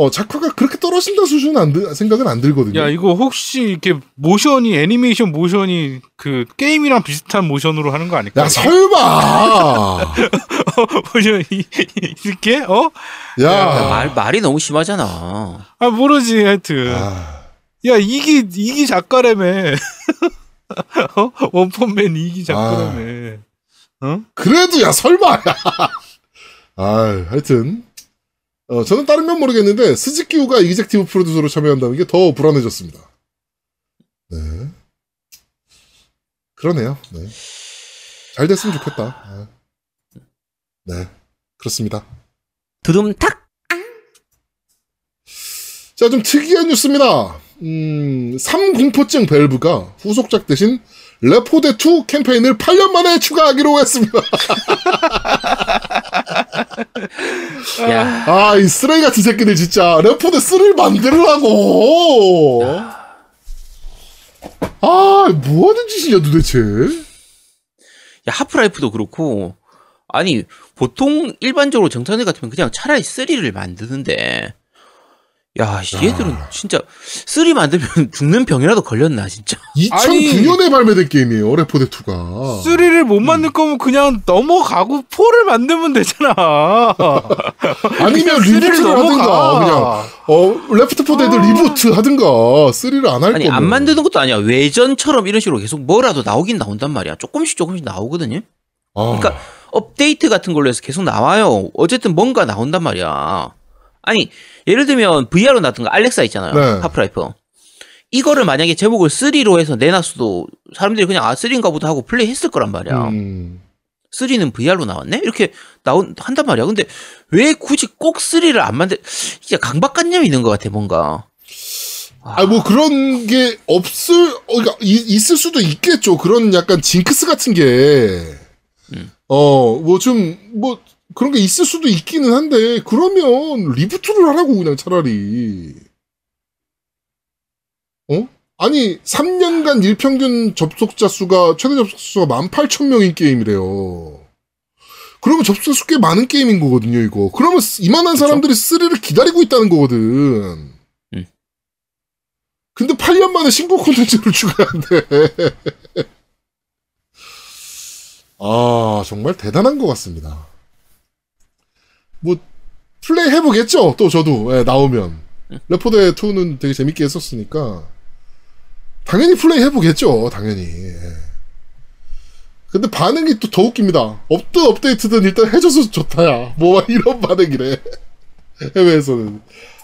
어, 작화가 그렇게 떨어진다 수준은 안 들, 생각은 안 들거든요. 야 이거 혹시 이렇게 모션이 애니메이션 모션이 그 게임이랑 비슷한 모션으로 하는 거 아닐까? 야, 설마! 모션 이- 이렇게 어? 야, 말 말이 너무 심하잖아. 아 모르지 하여튼 아, 야 이기 이기 작가라며 어? 원펀맨 이기 작가라며 어? 그래도 야, 설마! 야. 아, 하여튼. 어, 저는 다른 건 모르겠는데, 스즈키우가 이젝티브 프로듀서로 참여한다는 게 더 불안해졌습니다. 네. 그러네요. 네. 잘 됐으면 좋겠다. 아. 네. 그렇습니다. 두둠탁. 자, 좀 특이한 뉴스입니다. 음, 3공포증 Valve가 후속작 대신 레포데2 캠페인을 8년 만에 추가하기로 했습니다. 야 아, 이 쓰레기 같은 새끼들 진짜 레포드 3를 만들으라고. 아, 뭐 하는 짓이냐 도대체. 야, Half-Life도 그렇고, 아니, 보통 일반적으로 정탄들 같으면 그냥 차라리 3를 만드는데, 야, 얘들은 진짜 3 만들면 죽는 병이라도 걸렸나, 진짜. 2009년에 발매된 게임이에요, 레포드 2가. 쓰리를 못 만들 거면 그냥 넘어가고 four를 만들면 되잖아. 아니면 three를 reboot를 하든가, 그냥 어 Left 4 Dead reboot 하든가 3를 안할 아니, 거면. 안 만드는 것도 아니야. 외전처럼 이런 식으로 계속 뭐라도 나오긴 나온단 말이야. 조금씩 조금씩 나오거든요. 아, 그러니까 업데이트 같은 걸로 해서 계속 나와요. 어쨌든 뭔가 나온단 말이야. 아니, 예를 들면 VR로 나왔던가 알렉사 있잖아요. 네. 하프라이프. 이거를 만약에 제목을 3로 해서 내놨어도 사람들이 그냥 아 3인가 보다 하고 플레이 했을 거란 말이야. 음. 3는 VR로 나왔네? 이렇게 나온 한단 말이야. 근데 왜 굳이 꼭 3를 안 만들 진짜 강박관념이 있는 것 같아, 뭔가. 아, 뭐 그런 게 없을, 어, 그러니까 이- 있을 수도 있겠죠. 그런 약간 징크스 같은 게. 음. 어, 뭐 좀, 뭐, 그런 게 있을 수도 있기는 한데, 그러면 리부트를 하라고 그냥 차라리. 어? 아니, 3년간 일평균 접속자 수가, 최대 접속자 수가 18,000명인 게임이래요. 그러면 접속자 수 꽤 많은 게임인 거거든요, 이거. 그러면 이만한 사람들이 3를 기다리고 있다는 거거든. 음. 근데 8년 만에 신규 콘텐츠를 추가한대. 아, 정말 대단한 것 같습니다. 뭐, 플레이 해보겠죠? 또 저도, 예, 나오면. 레포드 2는 되게 재밌게 했었으니까. 당연히 플레이 해보겠죠, 당연히. 예. 근데 반응이 또 더 웃깁니다. 업든 업데이트든 일단 해줘서 좋다야. 뭐 이런 반응이래. 해외에서는.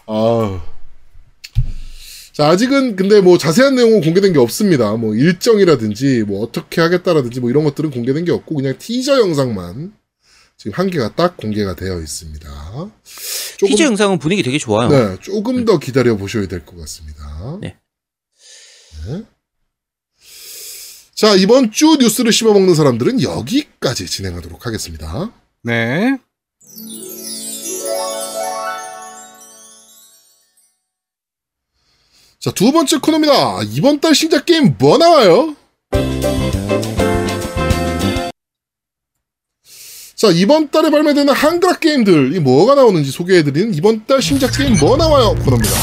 아. 자, 아직은 근데 뭐 자세한 내용은 공개된 게 없습니다. 뭐 일정이라든지 뭐 어떻게 하겠다라든지 뭐 이런 것들은 공개된 게 없고 그냥 티저 영상만 지금 한 개가 딱 공개가 되어 있습니다. 조금, 피지 영상은 분위기 되게 좋아요. 네, 조금 더 기다려 보셔야 될 것 같습니다. 네. 네. 자, 이번 주 뉴스를 씹어먹는 사람들은 여기까지 진행하도록 하겠습니다. 네. 자, 두 번째 코너입니다. 이번 달 신작 게임 뭐 나와요? 자, 이번 달에 발매되는 한글화 게임들, 이 뭐가 나오는지 소개해드리는 이번 달 신작 게임 뭐 나와요? 코너입니다.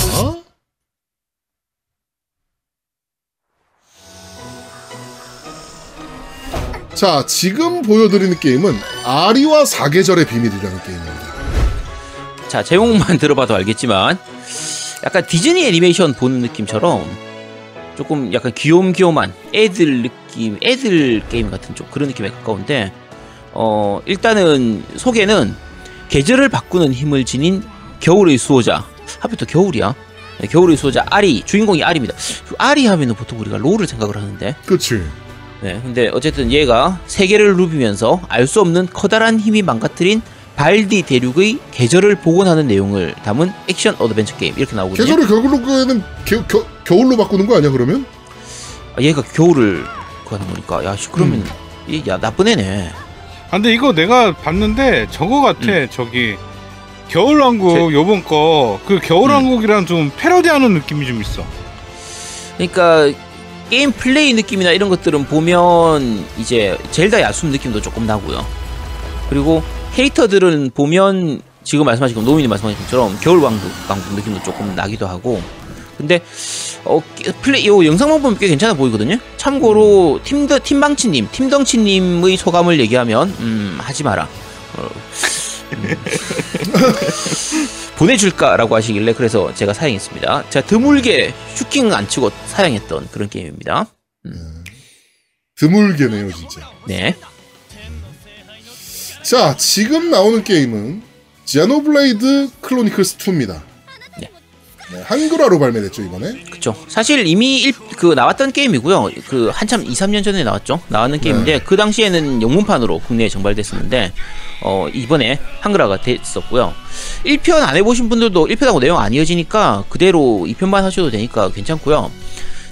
자, 지금 보여드리는 게임은 아리와 사계절의 비밀이라는 게임입니다. 자, 제목만 들어봐도 알겠지만 약간 디즈니 애니메이션 보는 느낌처럼 조금 약간 귀염귀염한 애들 느낌, 애들 게임 같은 좀 그런 느낌에 가까운데 어, 일단은 소개는 계절을 바꾸는 힘을 지닌 겨울의 수호자. 하필 또 겨울이야. 네, 겨울의 수호자 아리, 주인공이 아리입니다. 아리 하면은 보통 우리가 롤을 생각을 하는데 그치. 네, 근데 어쨌든 얘가 세계를 누비면서 알 수 없는 커다란 힘이 망가뜨린 발디 대륙의 계절을 복원하는 내용을 담은 액션 adventure 게임 이렇게 나오거든요. 계절을 겨울로 끄는 겨, 겨, 겨울로 바꾸는 거 아니야 그러면? 아, 얘가 겨울을 가는 거니까 야, 씨, 그러면 이, 야 나쁜 애네. 아, 근데 이거 내가 봤는데 저거 같아. 저기 겨울왕국 요번 거 그 겨울왕국이랑 좀 패러디하는 느낌이 좀 있어. 그러니까 게임 플레이 느낌이나 이런 것들은 보면 이제 젤다 야숨 느낌도 조금 나고요. 그리고 캐릭터들은 보면 지금 말씀하신 것 노민이 말씀하신 것처럼 겨울 왕국 왕국 느낌도 조금 나기도 하고. 근데 어 게- 플레이 요 영상만 보면 꽤 괜찮아 보이거든요. 참고로 팀더 팀방치님 팀덩치님의 소감을 얘기하면 음 하지 마라. 어, 음. 보내줄까라고 하시길래 그래서 제가 사양했습니다. 제가 드물게 슈킹 안 치고 사양했던 그런 게임입니다. 드물게네요 진짜. 네, 자 지금 나오는 게임은 Xenoblade Chronicles 2입니다. 네. 네, 한글화로 발매됐죠 이번에. 그쵸. 사실 이미 일, 그 나왔던 게임이고요. 그 한참 2, 3년 전에 나왔죠. 나왔는 게임인데 그 당시에는 영문판으로 국내에 정발됐었는데 어 이번에 한글화가 됐었고요. 1편 안 해보신 분들도 1편하고 내용 안 이어지니까 그대로 2편만 하셔도 되니까 괜찮고요.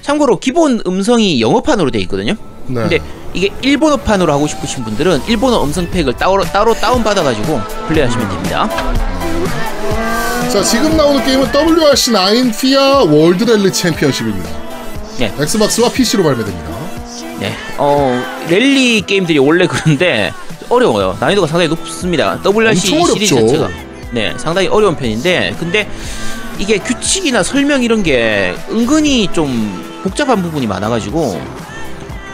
참고로 기본 음성이 영어판으로 돼 있거든요. 네. 근데 이게 일본어판으로 하고 싶으신 분들은 일본어 음성팩을 따로 따로 다운 받아가지고 플레이하시면 됩니다. 자 지금 나오는 게임은 WRC9 FIA World Rally Championship입니다. 네. Xbox와 PC로 발매됩니다. 네, 어 랠리 게임들이 원래 그런데 어려워요. 난이도가 상당히 높습니다. WRC 시리즈. 자체가 네 상당히 어려운 편인데 근데 이게 규칙이나 설명 이런 게 은근히 좀 복잡한 부분이 많아가지고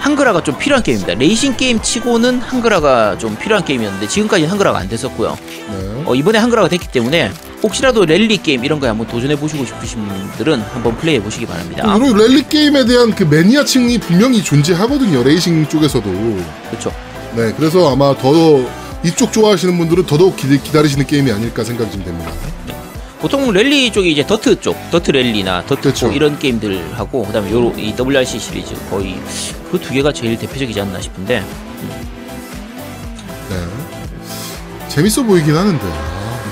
한글화가 좀 필요한 게임입니다. 레이싱 게임 치고는 한글화가 좀 필요한 게임이었는데 지금까지는 한글화가 안 됐었고요. 네. 어, 이번에 한글화가 됐기 때문에 혹시라도 랠리 게임 이런 거에 한번 도전해 보시고 싶으신 분들은 한번 플레이해 보시기 바랍니다. 그리고 랠리 게임에 대한 그 매니아층이 분명히 존재하거든요 레이싱 쪽에서도. 그렇죠. 네, 그래서 아마 더 이쪽 좋아하시는 분들은 더더욱 기, 기다리시는 게임이 아닐까 생각이 좀 됩니다. 보통 랠리 쪽이 이제 더트 쪽, 더트 랠리나 더트 그쵸. 뭐 이런 게임들 하고 그다음에 요이 WRC 시리즈 거의 그 두 개가 제일 대표적이지 않나 싶은데 네. 재밌어 보이긴 하는데. 아.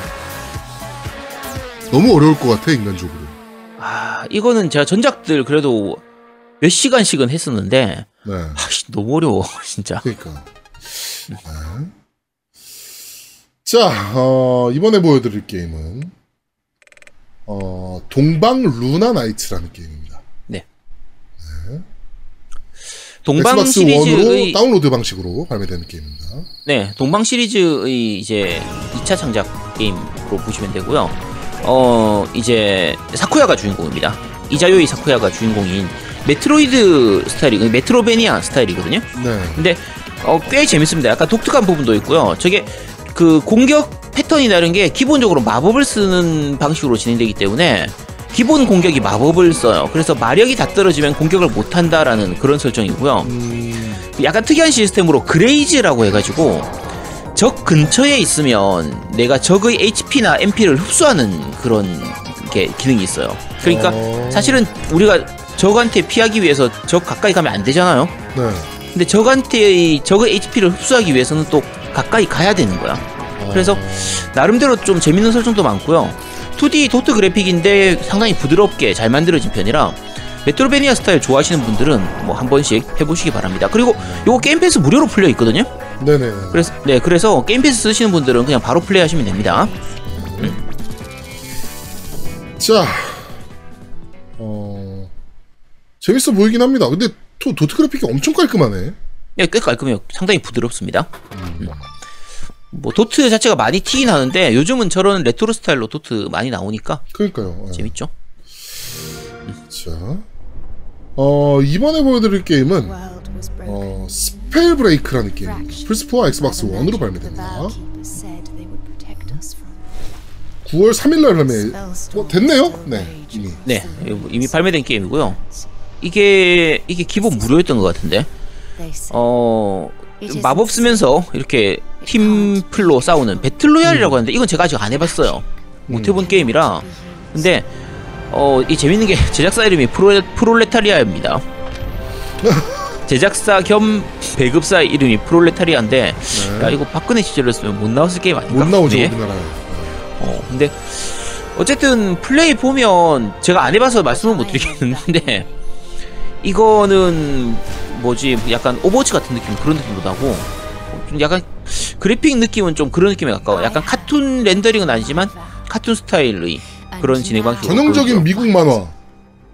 너무 어려울 것 같아, 인간적으로. 아 이거는 제가 전작들 그래도 몇 시간씩은 했었는데 네. 아씨 너무 어려워 진짜. 그러니까. 네. 자, 어, 이번에 보여드릴 게임은, 어, 동방 Luna Nights라는 게임입니다. 동방 Xbox One으로 시리즈의 다운로드 방식으로 발매되는 게임입니다. 네, 동방 시리즈의 이제 2차 창작 게임으로 보시면 되고요. 어, 이제 사쿠야가 주인공입니다. 이자요이 사쿠야가 주인공인 메트로이드 스타일이 메트로베니아 스타일이거든요. 네. 근데 어, 꽤 재밌습니다. 약간 독특한 부분도 있고요. 저게 그 공격 패턴이 다른 게 기본적으로 마법을 쓰는 방식으로 진행되기 때문에 기본 공격이 마법을 써요. 그래서 마력이 다 떨어지면 공격을 못 한다라는 그런 설정이고요. 음, 약간 특이한 시스템으로 그레이즈라고 해가지고 적 근처에 있으면 내가 적의 HP나 MP를 흡수하는 그런 게 기능이 있어요. 그러니까 어. 사실은 우리가 적한테 피하기 위해서 적 가까이 가면 안 되잖아요. 네. 근데 적한테 적의 HP를 흡수하기 위해서는 또 가까이 가야 되는 거야. 그래서 나름대로 좀 재밌는 설정도 많고요. 2D 도트 그래픽인데 상당히 부드럽게 잘 만들어진 편이라 Metroidvania 스타일 좋아하시는 분들은 뭐 한 번씩 해보시기 바랍니다. 그리고 요거 Game Pass 무료로 풀려 있거든요. 네네. 그래서 네 그래서 Game Pass 쓰시는 분들은 그냥 바로 플레이하시면 됩니다. 자, 어 재밌어 보이긴 합니다. 근데 도, 도트 그래픽이 엄청 깔끔하네. 예, 꽤 깔끔해요. 상당히 부드럽습니다. 음. 뭐 도트 자체가 많이 튀긴 하는데 요즘은 저런 레트로 스타일로 도트 많이 나오니까 그러니까요. 예. 재밌죠. 자, 어 이번에 보여드릴 게임은 어 Spellbreak라는 게임입니다. 플스4와 Xbox 1으로 발매됩니다. 9월 3일날 발매. 뭐 됐네요? 네, 이미. 네, 이미 발매된 게임이고요. 이게 이게 기본 무료였던 것 같은데. 어 마법 쓰면서 이렇게 팀플로 싸우는 battle royale이라고 하는데 이건 제가 아직 안 해봤어요. 못 해본 게임이라. 근데 어 이 재밌는 게 제작사 이름이 프로 프롤레타리아입니다. 제작사 겸 배급사 이름이 프롤레타리아인데 야 이거 박근혜 시절이었으면 못 나왔을 게임 아닌가? 못 나오죠 네. 우리나라에. 어, 근데 어쨌든 플레이 보면 제가 안 해봐서 말씀은 못 드리겠는데 이거는 뭐지 약간 Overwatch 같은 느낌 그런 느낌도 나고 좀 약간 그래픽 느낌은 좀 그런 느낌에 가까워. 약간 카툰 렌더링은 아니지만 카툰 스타일의 그런 진행 방식. 전형적인 미국 만화.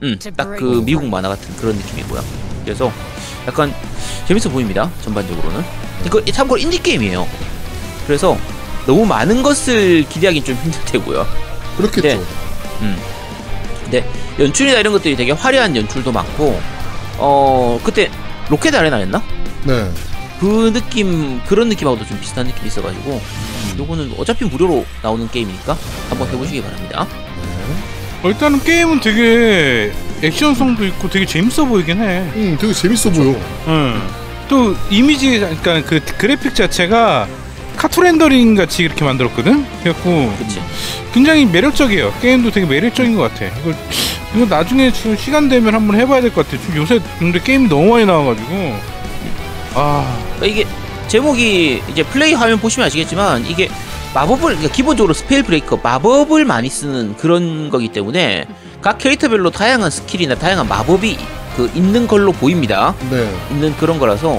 음, 딱그 미국 만화 같은 그런 느낌이고요. 그래서 약간 재밌어 보입니다. 전반적으로는. 이거 참고로 인디 게임이에요. 그래서 너무 많은 것을 기대하기는 좀 힘들 테고요. 그렇겠죠. 네. 음. 근데 연출이나 이런 것들이 되게 화려한 연출도 많고 어 그때 로켓 아레나였나? 네. 그 느낌 그런 느낌하고도 좀 비슷한 느낌이 있어가지고 요거는 어차피 무료로 나오는 게임이니까 한번 해보시기 바랍니다. 어, 일단은 게임은 되게 액션성도 있고 되게 재밌어 보이긴 해. 음, 되게 재밌어 보여. 응. 또 이미지 그러니까 그 그래픽 자체가 카툰 렌더링 같이 이렇게 만들었거든. 그래갖고 그치? 굉장히 매력적이에요. 게임도 되게 매력적인 것 같아. 이거 이거 나중에 지금 시간 되면 한번 해봐야 될 것 같아. 지금 요새 근데 게임이 너무 많이 나와가지고 아 그러니까 이게 제목이 이제 플레이 화면 보시면 아시겠지만 이게 마법을 그러니까 기본적으로 Spellbreaker 마법을 많이 쓰는 그런 거기 때문에 각 캐릭터별로 다양한 스킬이나 다양한 마법이 그 있는 걸로 보입니다. 네. 있는 그런 거라서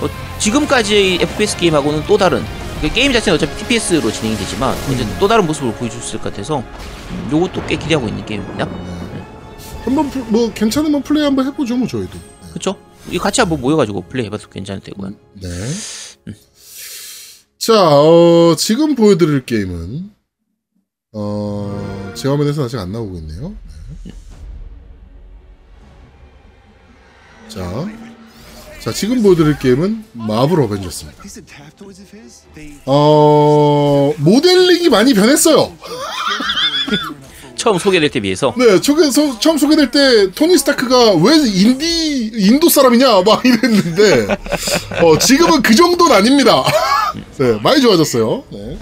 어, 지금까지의 FPS 게임하고는 또 다른 그 게임 자체는 어차피 TPS로 진행이 되지만 이제 또 다른 모습을 보여줬을 것 같아서 음, 요것도 꽤 기대하고 있는 게임입니다. 한번 플- 뭐 괜찮으면 플레이 한번 해보죠, 뭐 저희도. 그렇죠? 이 같이 한번 모여가지고 플레이 해봐도 괜찮을 테고요. 네. 자, 어, 지금 보여드릴 게임은 어, 제 화면에서 아직 안 나오고 있네요. 네. 자, 자 지금 보여드릴 게임은 마블 어벤져스입니다. 어, 모델링이 많이 변했어요. 처음 소개될 때 비해서 네, 저게 서, 처음 소개될 때 Tony Stark가 왜 인디 인도 사람이냐 막 이랬는데 어, 지금은 그 정도는 아닙니다. 네, 많이 좋아졌어요. 네.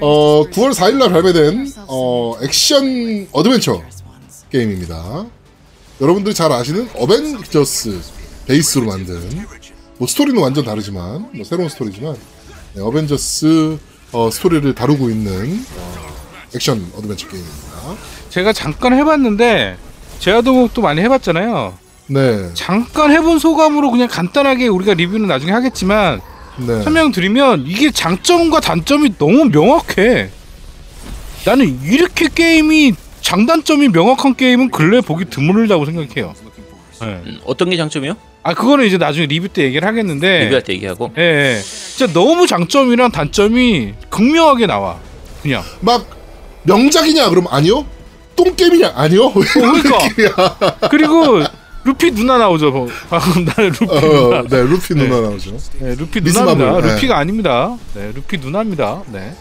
어, 9월 4일날 발매된 어, 액션 어드벤처 게임입니다. 여러분들이 잘 아시는 어벤져스 베이스로 만든 뭐 스토리는 완전 다르지만 뭐 새로운 스토리지만 네, 어벤져스 어, 스토리를 다루고 있는 어, 액션 어드벤처 게임입니다. 제가 잠깐 해봤는데 제아도목도 많이 해봤잖아요. 네, 잠깐 해본 소감으로 그냥 간단하게 우리가 리뷰는 나중에 하겠지만 네. 설명드리면 이게 장점과 단점이 너무 명확해. 나는 이렇게 게임이 장단점이 명확한 게임은 근래 보기 드물다고 생각해요. 네. 음, 어떤 게 장점이요? 아 그거는 이제 나중에 리뷰 때 얘기를 하겠는데. 리뷰할 때 얘기하고 예, 예. 진짜 너무 장점이랑 단점이 극명하게 나와. 그냥. 막 명작이냐 그럼 아니요? 똥게임이냐 아니요? 그러니까. 그리고 루피 누나 나오죠. 뭐. 방금 나는 루피 누나. 어, 네 루피 누나 나오죠. 네, 루피 미스 누나입니다. 마블, 네. 루피가 아닙니다. 네, 루피 누나입니다. 네.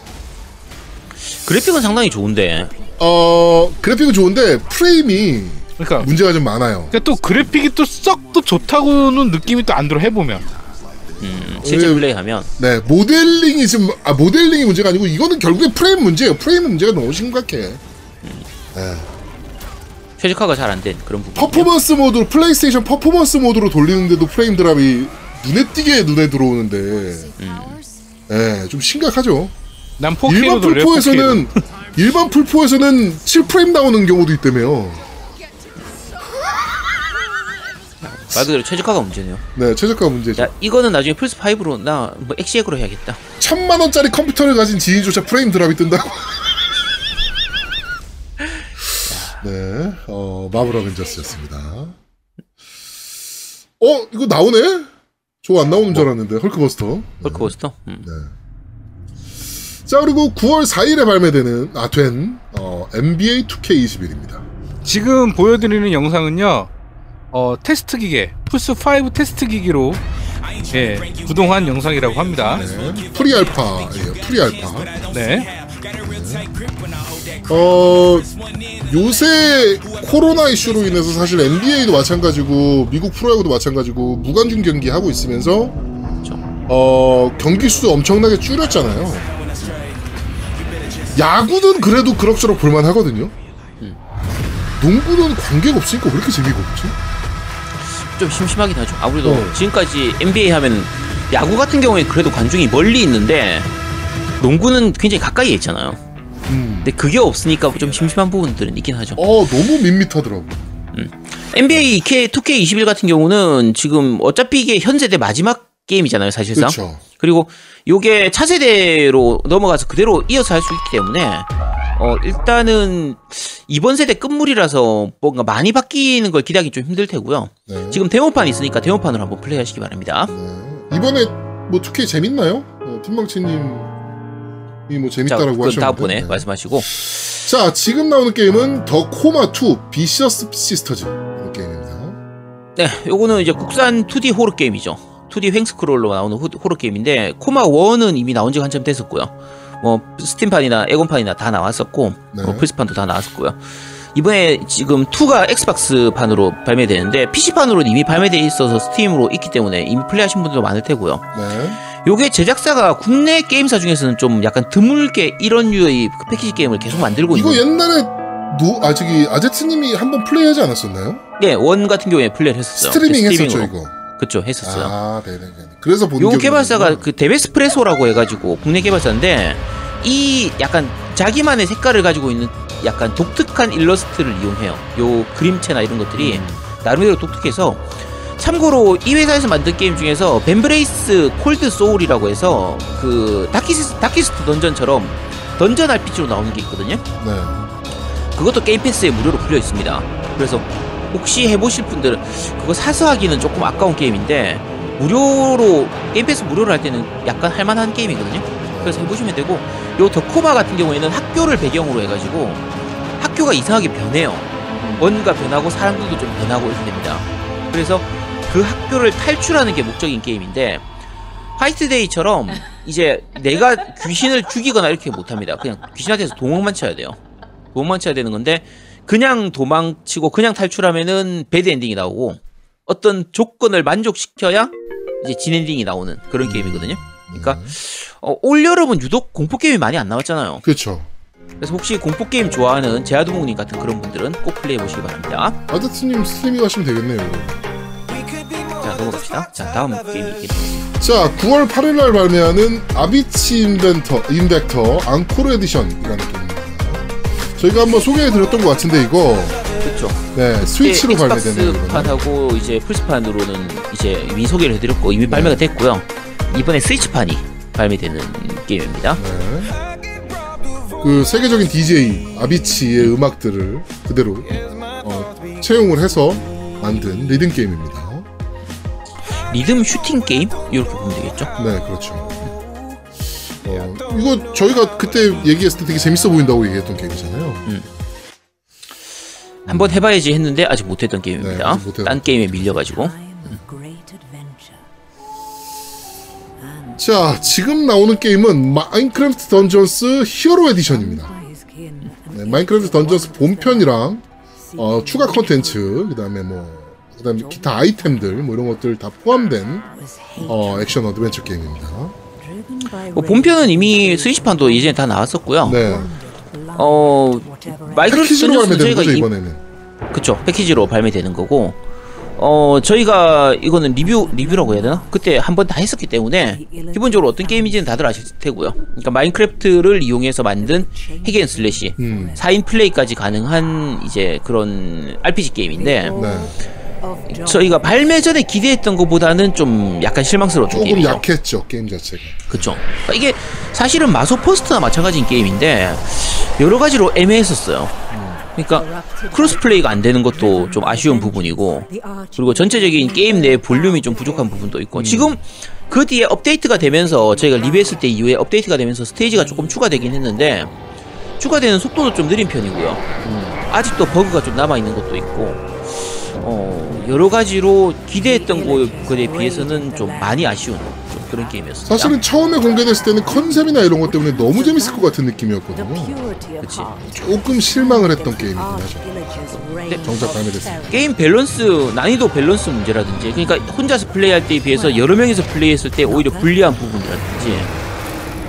그래픽은 상당히 좋은데 어 그래픽은 좋은데 프레임이 그러니까 문제가 좀 많아요. 그러니까 또 그래픽이 또 썩 또 좋다고는 느낌이 또 안 들어 해보면 음, 실제 예. 플레이하면 네, 모델링이 지금 아 모델링이 문제가 아니고 이거는 결국에 프레임 문제예요. 프레임 문제가 너무 심각해. 네. 최적화가 잘 안 된 그런 부분. 퍼포먼스 모드로 플레이스테이션 퍼포먼스 모드로 돌리는데도 프레임 drop이 눈에 띄게 눈에 들어오는데, 네, 좀 심각하죠. 난 4K로 일반 돌려. 4K로. 플포에서는 일반 플포에서는 7 프레임 나오는 경우도 있다며. 말 그대로 최적화가 문제네요. 네, 최저가 문제죠. 야 이거는 나중에 플스 5로 나 뭐 엑시액으로 해야겠다. 천만 원짜리 컴퓨터를 가진 지인조차 프레임 드랍이 뜬다고. 네, 어, 마블 어벤져스였습니다. 어, 이거 나오네? 저 안 나오는 줄 알았는데, 헐크버스터. 헐크버스터. 음. 자, 그리고 9월 4일에 발매되는, 아, 된, 어, NBA 2K21입니다. 지금 보여드리는 영상은요. 어, 테스트 기계, 플스 5 테스트 기기로 예, 구동한 영상이라고 합니다. 네, pre-alpha예요, pre-alpha. 네. 어, 요새 코로나 이슈로 인해서 사실 NBA도 마찬가지고 미국 프로야구도 마찬가지고 무관중 경기 하고 있으면서 어, 경기 수 엄청나게 줄였잖아요. 야구는 그래도 그럭저럭 볼만 하거든요. 농구는 관계가 없으니까 왜 이렇게 재미가 없지? 좀 심심하긴 하죠. 아무래도 어. 지금까지 NBA 하면 야구 같은 경우에 그래도 관중이 멀리 있는데 농구는 굉장히 가까이에 있잖아요. 음. 근데 그게 없으니까 좀 심심한 부분들은 있긴 하죠. 어, 너무 밋밋하더라고. NBA 2K, 2K21 같은 경우는 지금 어차피 이게 현 세대 마지막 게임이잖아요, 사실상. 그렇죠. 그리고 요게 차세대로 넘어가서 그대로 이어서 할 수 있기 때문에 어 일단은 이번 세대 끝물이라서 뭔가 많이 바뀌는 걸 기대하기 좀 힘들 테고요. 네. 지금 데모판 있으니까 데모판으로 한번 플레이하시기 바랍니다. 네. 이번에 뭐 2K 재밌나요? 어, 팀망치님이 뭐 자, 재밌다라고 하셨는데. 다음번에 네. 말씀하시고 자, 지금 나오는 게임은 The Coma 2 Vicious Sisters 게임입니다. 네, 요거는 이제 국산 2D 호러 게임이죠. 2D 횡스크롤로 나오는 호- 호러 게임인데 Coma 1은 이미 나온 지가 한참 됐었고요. 뭐 Steam판이나 엑원판이나 다 나왔었고 네. 뭐 플스판도 다 나왔었고요. 이번에 지금 2가 Xbox판으로 발매되는데 PC판으로는 이미 발매돼 있어서 Steam으로 있기 때문에 이미 플레이하신 분들도 많을 테고요. 네. 요게 제작사가 국내 게임사 중에서는 좀 약간 드물게 이런 류의 그 패키지 게임을 계속 만들고 이거 있는 옛날에 노, 아, 저기, 아제트님이 한번 플레이 하지 않았었나요? 예, 원 같은 경우에 플레이를 했었어요. 스트리밍 했었죠. 이거. 그쵸, 했었어요. 아, 네네네. 그래서 본요 기억이 개발사가. 그 Devespresso라고 해가지고 국내 개발사인데 이 약간 자기만의 색깔을 가지고 있는 약간 독특한 일러스트를 이용해요. 요 그림체나 이런 것들이 음. 나름대로 독특해서 참고로 이 회사에서 만든 게임 중에서 Vambrace Cold Soul이라고 해서 그 Darkest, Darkest Dungeon처럼 던전 RPG로 나오는 게 있거든요. 네. 그것도 게임 패스에 무료로 풀려 있습니다. 그래서 혹시 해보실 분들은 그거 사서 하기는 조금 아까운 게임인데 무료로 게임 패스 무료로 할 때는 약간 할만한 게임이거든요. 그래서 해보시면 되고 요 더코마 같은 경우에는 학교를 배경으로 해가지고 학교가 이상하게 변해요. 뭔가 변하고 사람들도 좀 변하고 이렇게 됩니다. 그래서 그 학교를 탈출하는 게 목적인 게임인데 화이트데이처럼 이제 내가 귀신을 죽이거나 이렇게 못합니다. 그냥 귀신한테서 도망만 쳐야 돼요. 도망만 쳐야 되는 건데 그냥 도망치고 그냥 탈출하면은 bad ending이 나오고 어떤 조건을 만족시켜야 이제 진 엔딩이 나오는 그런 게임이거든요. 그러니까 어, 올 여름은 유독 공포 게임이 많이 안 나왔잖아요. 그렇죠. 그래서 혹시 공포 게임 좋아하는 제아두목님 같은 그런 분들은 꼭 플레이해 보시기 바랍니다. 아제트님 스트리밍 하시면 되겠네요. 자 넘어갑시다. 자 다음 게임 있겠습니다. 자, 9월 8일 날 발매하는 Avicii Inventor, Invector Encore Edition이라는 게임입니다. 저희가 한번 소개해 드렸던 것 같은데, 이거. 그렇죠. 네, 스위치로 이거는. Xbox판하고 이제 플스판으로는 이제 이미 소개를 해드렸고 이미 발매가 됐고요. 이번에 스위치판이 발매되는 게임입니다. 네. 그 세계적인 DJ Avicii의 음악들을 그대로 어, 채용을 해서 만든 리듬 게임입니다. 리듬 슈팅 게임 이렇게 보면 되겠죠. 네, 그렇죠. 어, 이거 저희가 그때 얘기했을 때 되게 재밌어 보인다고 얘기했던 게임이잖아요. 한번 해봐야지 했는데 아직 못했던 게임입니다. 네, 아직 못해요. 딴 게임에 밀려가지고 자, 지금 나오는 게임은 Minecraft Dungeons Hero Edition입니다. 네, Minecraft Dungeons 본편이랑 어, 추가 컨텐츠, 그 다음에 뭐 그 다음에 기타 아이템들 뭐 이런 것들 다 포함된 어, 액션 어드벤처 게임입니다. 뭐 본편은 이미 스위치판도 예전에 다 나왔었고요. 네. 어 마이크로소프트 패키지로 발매되는 거죠 이- 이번에는. 그쵸 패키지로 발매되는 거고 어 저희가 이거는 리뷰 리뷰라고 해야 되나 그때 한 번 다 했었기 때문에 기본적으로 어떤 게임인지는 다들 아실 테고요 그러니까 Minecraft를 이용해서 만든 hack and slash 음. 4인 플레이까지 가능한 이제 그런 RPG 게임인데 네. 저희가 발매 전에 기대했던 것보다는 좀 약간 실망스러웠던 조금 게임이죠. 약했죠 게임 자체가. 그쵸. 그러니까 이게 사실은 마소 first나 마찬가지인 게임인데 여러 가지로 애매했었어요. 그러니까 cross play가 안 되는 것도 좀 아쉬운 부분이고 그리고 전체적인 게임 내 볼륨이 좀 부족한 부분도 있고 지금 그 뒤에 업데이트가 되면서 저희가 리뷰했을 때 이후에 업데이트가 되면서 스테이지가 조금 추가되긴 했는데 추가되는 속도도 좀 느린 편이고요. 아직도 버그가 좀 남아 있는 것도 있고 어 여러 가지로 기대했던 것에 비해서는 좀 많이 아쉬운 좀 그런 게임이었습니다 사실은 처음에 공개됐을 때는 컨셉이나 이런 것 때문에 너무 재밌을 것 같은 느낌이었거든요. 그치. 조금 실망을 했던 게임이긴 하죠. 정작 발매됐을 때. 게임 밸런스 난이도 밸런스 문제라든지 그러니까 혼자서 플레이할 때에 비해서 여러 명이서 플레이했을 때 오히려 불리한 부분이라든지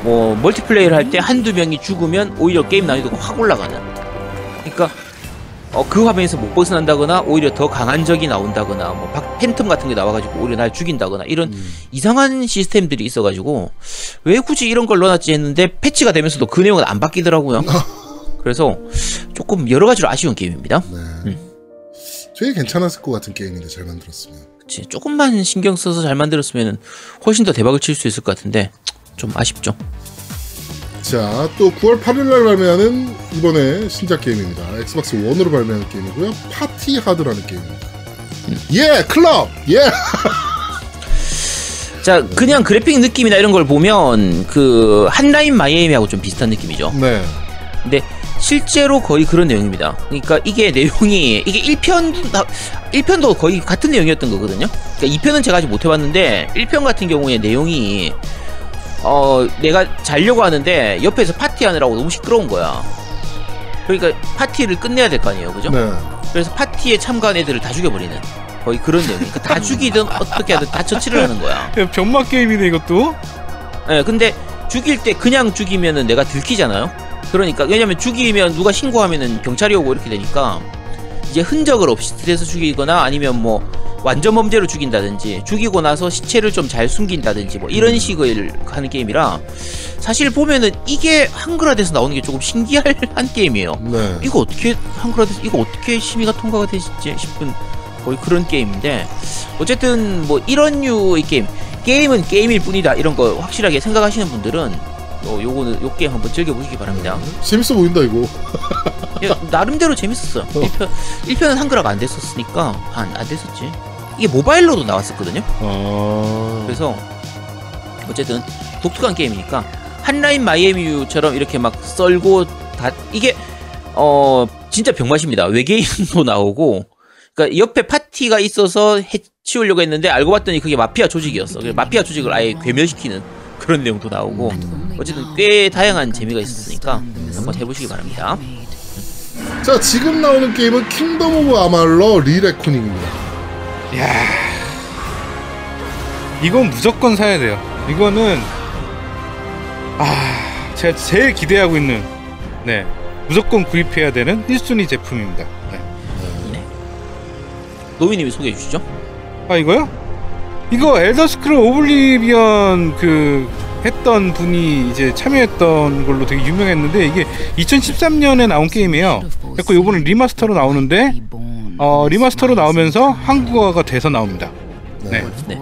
뭐 멀티플레이를 할 때 한두 명이 죽으면 오히려 게임 난이도가 확 올라가는 그러니까 어, 그 화면에서 못 벗어난다거나 오히려 더 강한 적이 나온다거나 뭐 박- 팬텀 같은 게 나와가지고 오히려 날 죽인다거나 이런 이상한 시스템들이 있어가지고 왜 굳이 이런 걸 넣어놨지 했는데 패치가 되면서도 그 내용은 안 바뀌더라고요 그래서 조금 여러 가지로 아쉬운 게임입니다 네. 되게 괜찮았을 것 같은 게임인데 잘 만들었으면. 그치 조금만 신경 써서 잘 만들었으면 훨씬 더 대박을 칠 수 있을 것 같은데 좀 아쉽죠. 자, 또 9월 8일 날 발매하는 이번에 신작 게임입니다. 엑스박스 1으로 발매하는 게임이고요. 파티 하드라는 게임입니다. 예, 클럽! 예! 자 그냥 그래픽 느낌이나 이런 걸 보면 그 한라인 마이애미하고 좀 비슷한 느낌이죠. 네. 근데 실제로 거의 그런 내용입니다. 그러니까 이게 내용이 이게 1편 1편도 거의 같은 내용이었던 거거든요. 그러니까 2편은 제가 아직 못 해봤는데 1편 같은 경우에 내용이 어 내가 자려고 하는데 옆에서 파티하느라고 너무 시끄러운 거야. 그러니까 파티를 끝내야 될 거 아니에요, 그죠? 네. 그래서 파티에 참가한 애들을 다 죽여버리는 거의 그런 내용. 그러니까 다 죽이든 어떻게 하든 다 처치를 하는 거야. 야, 변막 게임이네 이것도. 예, 근데 죽일 때 그냥 죽이면은 내가 들키잖아요. 그러니까 왜냐면 죽이면 누가 신고하면은 경찰이 오고 이렇게 되니까 이제 흔적을 없애서 죽이거나 아니면 뭐 완전 범죄로 죽인다든지 죽이고 나서 시체를 좀 잘 숨긴다든지 뭐 이런 식을 하는 게임이라 사실 보면은 이게 한글화돼서 나오는 게 조금 신기한 게임이에요. 네. 이거 어떻게 한글화돼서 이거 어떻게 심의가 통과가 되지 싶은 거의 그런 게임인데 어쨌든 뭐 이런 류의 게임 게임은 게임일 뿐이다 이런 거 확실하게 생각하시는 분들은 어, 요거는 요 게임 한번 즐겨보시기 바랍니다. 재밌어 보인다, 이거. 예, 나름대로 재밌었어요. 1편, 1편은 한글화가 안 됐었으니까 안, 안 됐었지. 이게 모바일로도 나왔었거든요. 아. 그래서 어쨌든 독특한 게임이니까 한라인 마이애미유처럼 이렇게 막 썰고 다 이게 어 진짜 병맛입니다. 외계인도 나오고 그러니까 옆에 파티가 있어서 해치우려고 했는데 알고 봤더니 그게 마피아 조직이었어. 마피아 조직을 아예 괴멸시키는 그런 내용도 나오고 어쨌든 꽤 다양한 재미가 있었으니까 한번 해보시기 바랍니다. 자, 지금 나오는 게임은 Kingdom of Amalur Re-Reckoning입니다. 야. 이건 무조건 사야 돼요. 이거는 아, 제가 제일 기대하고 있는 네. 무조건 구입해야 되는 1순위 제품입니다. 네. 노미님이 소개해 주시죠. 아 이거요? 이거 Elder Scrolls Oblivion 그 했던 분이 이제 참여했던 걸로 되게 유명했는데 이게 2013년에 나온 게임이에요. 그래서 요번에 remaster로 나오는데 어 remaster로 나오면서 한국어가 돼서 나옵니다. 네. 네.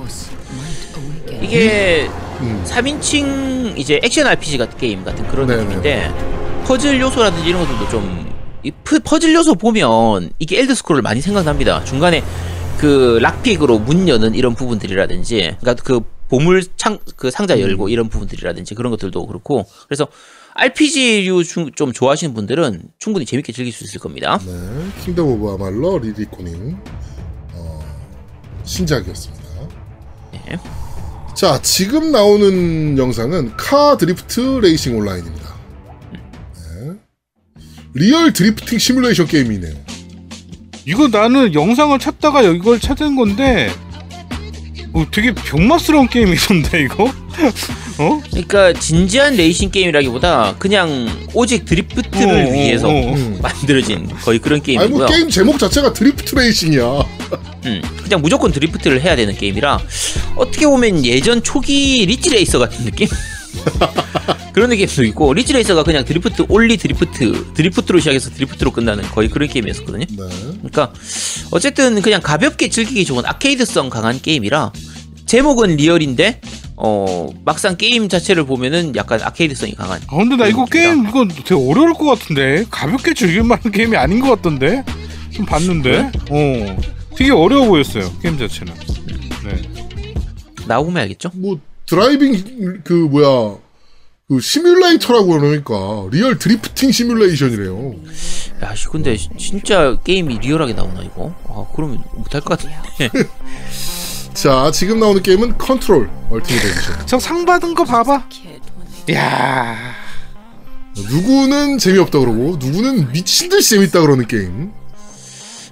이게 음. 3인칭 이제 액션 RPG 같은 게임 같은 그런 네네. 느낌인데 퍼즐 요소라든지 이런 것들도 좀이 퍼즐 요소 보면 이게 Elder Scrolls 많이 생각납니다. 중간에 그 lockpick으로 문 여는 이런 부분들이라든지 그러니까 그 보물 창 그 상자 열고 이런 부분들이라든지 그런 것들도 그렇고 그래서 RPG류 좀 좋아하시는 분들은 충분히 재밌게 즐길 수 있을 겁니다. 네. Kingdom of Amalur Re-Reckoning. 어, 신작이었습니다. 네. 자, 지금 나오는 영상은 CarX Drift Racing Online입니다. 네. real drifting 시뮬레이션 게임이네요. 이거 나는 영상을 찾다가 이걸 찾은 건데 어, 되게 병맛스러운 게임이던데 이거? 어? 그러니까 진지한 레이싱 게임이라기보다 그냥 오직 drift를 어, 위해서 어, 어. 음. 만들어진 거의 그런 아니 뭐 게임이고요. 게임 제목 자체가 drift racing이야. 음, 그냥 무조건 drift를 해야 되는 게임이라 어떻게 보면 예전 초기 Ridge Racer 같은 느낌? 그런 느낌도 있고 리치 레이서가 그냥 drift only drift drift로 시작해서 drift로 끝나는 거의 그런 게임이었거든요. 네. 그러니까 어쨌든 그냥 가볍게 즐기기 좋은 아케이드성 강한 게임이라 제목은 리얼인데 어 막상 게임 자체를 보면은 약간 아케이드성이 강한. 아 근데 나 이거 게임 이거 되게 어려울 것 같은데 가볍게 즐길 만한 게임이 아닌 것 같던데 좀 봤는데 어 되게 어려워 보였어요 게임 자체는 네. 나오면 알겠죠? 뭐 드라이빙 그 뭐야 그 시뮬레이터라고 그러니까 리얼 drifting 시뮬레이션이래요. 야, 씨, 근데 시- 진짜 게임이 리얼하게 나오나 이거? 아, 그러면 못할 것 같은데. 자 지금 나오는 게임은 Control Ultimate Edition. 저상 받은 거 봐봐 야 누구는 재미없다 그러고 누구는 미친 듯이 재밌다 그러는 게임.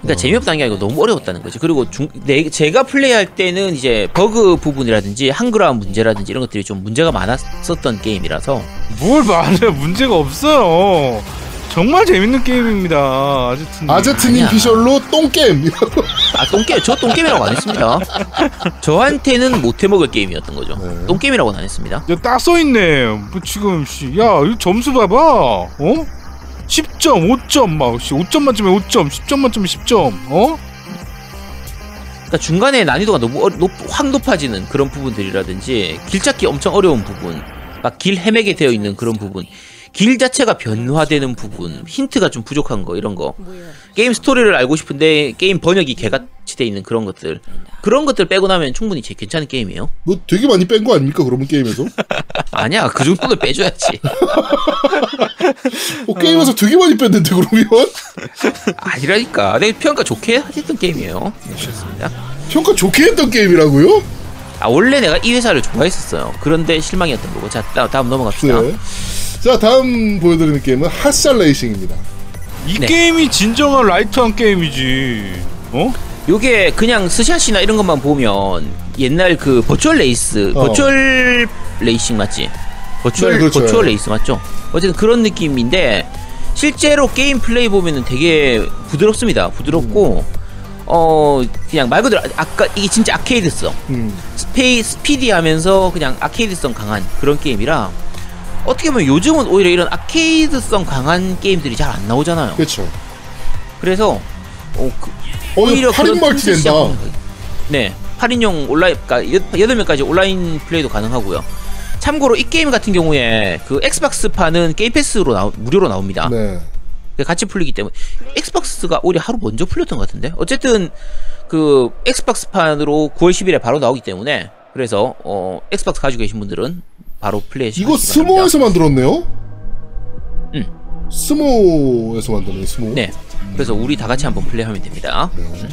그러니까 재미없다는 게 아니고 너무 어려웠다는 거지. 그리고 중, 내, 제가 플레이할 때는 이제 버그 부분이라든지 한글화 문제라든지 이런 것들이 좀 문제가 많았었던 게임이라서 뭘 말해 문제가 없어요 정말 재밌는 게임입니다 아제트님 아제트님 아니야. 피셜로 똥 게임. 아 똥게임 저 똥게임이라고 안 했습니다. 저한테는 못 해 먹을 게임이었던 거죠. 네. 똥게임이라고는 안 했습니다. 야 딱 써있네 뭐 지금 씨 야 이 점수 봐봐 어? 10점 5점 막 씨, 5점 만점에 5점 10점 만점에 10점 어? 그러니까 중간에 난이도가 너무 어, 높, 확 높아지는 그런 부분들이라든지 길 찾기 엄청 어려운 부분, 막 길 헤매게 되어 있는 그런 부분, 길 자체가 변화되는 부분, 힌트가 좀 부족한 거 이런 거, 게임 스토리를 알고 싶은데 게임 번역이 개같이 돼 있는 그런 것들, 그런 것들 빼고 나면 충분히 제 괜찮은 게임이에요. 뭐 되게 많이 뺀 거 아닙니까 그러면 게임에서? 아니야 그 정도는 빼줘야지. 어, 게임에서 되게 많이 뺐는데 그러면 아니라니까 내 평가 좋게 했던 게임이에요. 네, 그렇습니다. 평가 좋게 했던 게임이라고요? 아 원래 내가 이 회사를 좋아했었어요. 그런데 실망이었던 거고. 자 다- 다음 넘어갑시다. 네. 자 다음 보여드리는 게임은 Hotshot Racing입니다. 이 네. 게임이 진정한 light한 게임이지 어? 요게 그냥 스샷이나 이런 것만 보면 옛날 그 virtual race, 어. virtual racing 맞지? virtual 네, 그렇죠. virtual race 맞죠? 어쨌든 그런 느낌인데 실제로 게임 플레이 보면은 되게 부드럽습니다. 부드럽고 어 그냥 말 그대로 아까 이게 진짜 아케이드성, 음. 스페이 스피디하면서 그냥 아케이드성 강한 그런 게임이라 어떻게 보면 요즘은 오히려 이런 아케이드성 강한 게임들이 잘 안 나오잖아요. 그렇죠. 그래서 어, 그, 어, 그런 8인 멀티 된다. 네, 8인용 온라인, 그러니까 8명까지 온라인 플레이도 가능하고요. 참고로 이 게임 같은 경우에 그 Xbox판은 Game Pass로 나오, 무료로 나옵니다. 네. 같이 풀리기 때문에 Xbox가 오히려 하루 먼저 풀렸던 것 같은데 어쨌든 그 Xbox판으로 9월 10일에 바로 나오기 때문에 그래서 어 Xbox 가지고 계신 분들은 바로 플레이 이거. Sumo에서 만들었네요? 응. Sumo에서 만드네, Sumo. 네, 그래서 우리 다 같이 한번 플레이하면 됩니다. 네.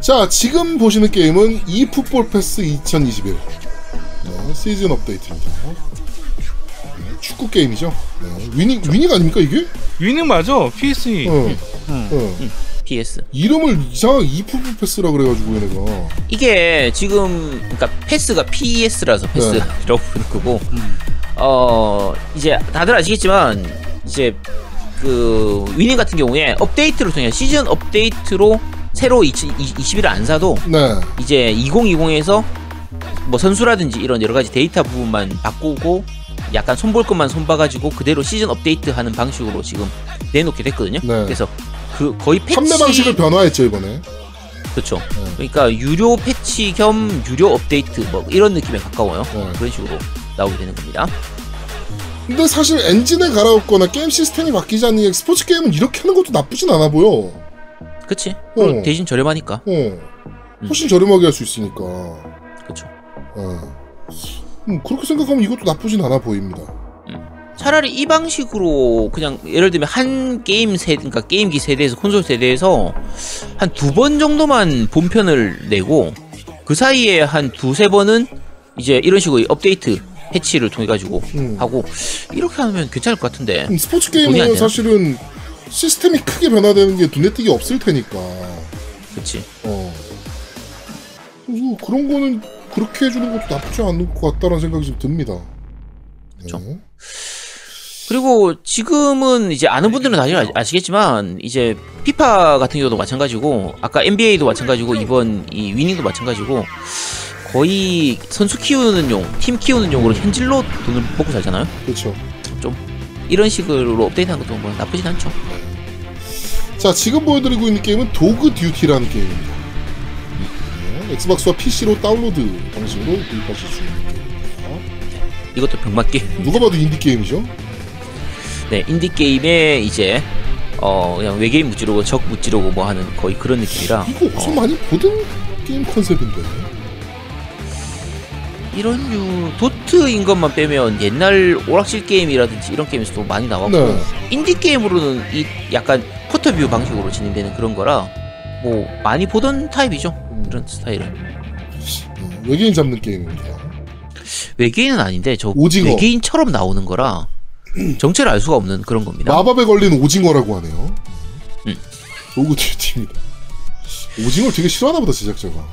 자, 지금 보시는 게임은 eFootball PES 2021. 네, 시즌 업데이트입니다. 네, 축구 게임이죠. 네, Winning, Winning 아닙니까, 이게? Winning 맞아 PSE 어. 응. 어. PS. 이름을 이상하게 eFootball PES라 그래가지고, 얘네가. 이게 지금 그러니까 PES가 PES라서 PES라고 부르는 거고 어 이제 다들 아시겠지만 이제 그 Winning 같은 경우에 업데이트를 통해 시즌 업데이트로 새로 2021을 안 사도 네. 이제 2020에서 뭐 선수라든지 이런 여러 가지 데이터 부분만 바꾸고 약간 손볼 것만 손봐가지고 그대로 시즌 업데이트 하는 방식으로 지금 내놓게 됐거든요. 네. 그래서 그 거의 패치 판매 방식을 변화했죠, 이번에. 그렇죠. 그러니까 유료 패치 겸 유료 업데이트 뭐 이런 느낌에 가까워요. 네. 그런 식으로 나오게 되는 겁니다. 근데 사실 엔진을 갈아엎거나 게임 시스템이 게 스포츠 게임은 이렇게 하는 것도 나쁘진 않아 보여. 그치? 어. 대신 저렴하니까. 어. 훨씬 저렴하게 할 수 있으니까. 그렇죠. 어. 음, 그렇게 생각하면 이것도 나쁘진 않아 보입니다. 차라리 이 방식으로 그냥 예를 들면 한 게임 세 그러니까 게임기 세대에서 콘솔 세대에서 한 두 번 정도만 본편을 내고 그 사이에 한 두세 번은 이제 이런 식으로 업데이트 패치를 통해 가지고 음. 하고 이렇게 하면 괜찮을 것 같은데. 음, 스포츠 게임은? 사실은 시스템이 크게 변화되는 게 눈에 띄게 없을 테니까. 그치. 어. 그런 거는 그렇게 해주는 것도 나쁘지 않을 것 같다는 생각이 좀 듭니다. 네. 그쵸. 그리고 지금은 이제 아는 분들은 다들 아- 아시겠지만 이제 피파 같은 경우도 마찬가지고 아까 NBA도 마찬가지고 이번 이 위닝도 마찬가지고 거의 선수 키우는 용, 팀 키우는 용으로 현질로 돈을 먹고 살잖아요. 그렇죠. 이런 식으로 업데이트하는 것도 뭐 나쁘진 않죠. 자, 지금 보여드리고 있는 게임은 Dog Duty라는 게임입니다. 네, Xbox와 PC로 다운로드 방식으로 구입하실 수 있는 게임입니다. 이것도 병맛 게임. 누가 봐도 인디 게임이죠? 네, 인디 게임에 이제 어 그냥 외계인 무찌르고 적 무찌르고 뭐 하는 거의 그런 느낌이라 이거 어디서 어, 많이 보던 게임 컨셉인데. 이런 류 도트인 것만 빼면 옛날 오락실 게임이라든지 이런 게임에서도 많이 나왔고 네. 인디 게임으로는 이 약간 quarter view 방식으로 진행되는 그런 거라 뭐 많이 보던 타입이죠 이런 스타일은 음, 외계인 잡는 게임입니다. 외계인은 아닌데 저 오징어. 외계인처럼 나오는 거라 정체를 알 수가 없는 그런 겁니다 마법에 걸린 오징어라고 하네요. 음. Dog Duty입니다. 오징어를 되게 싫어하나 보다, 제작자가.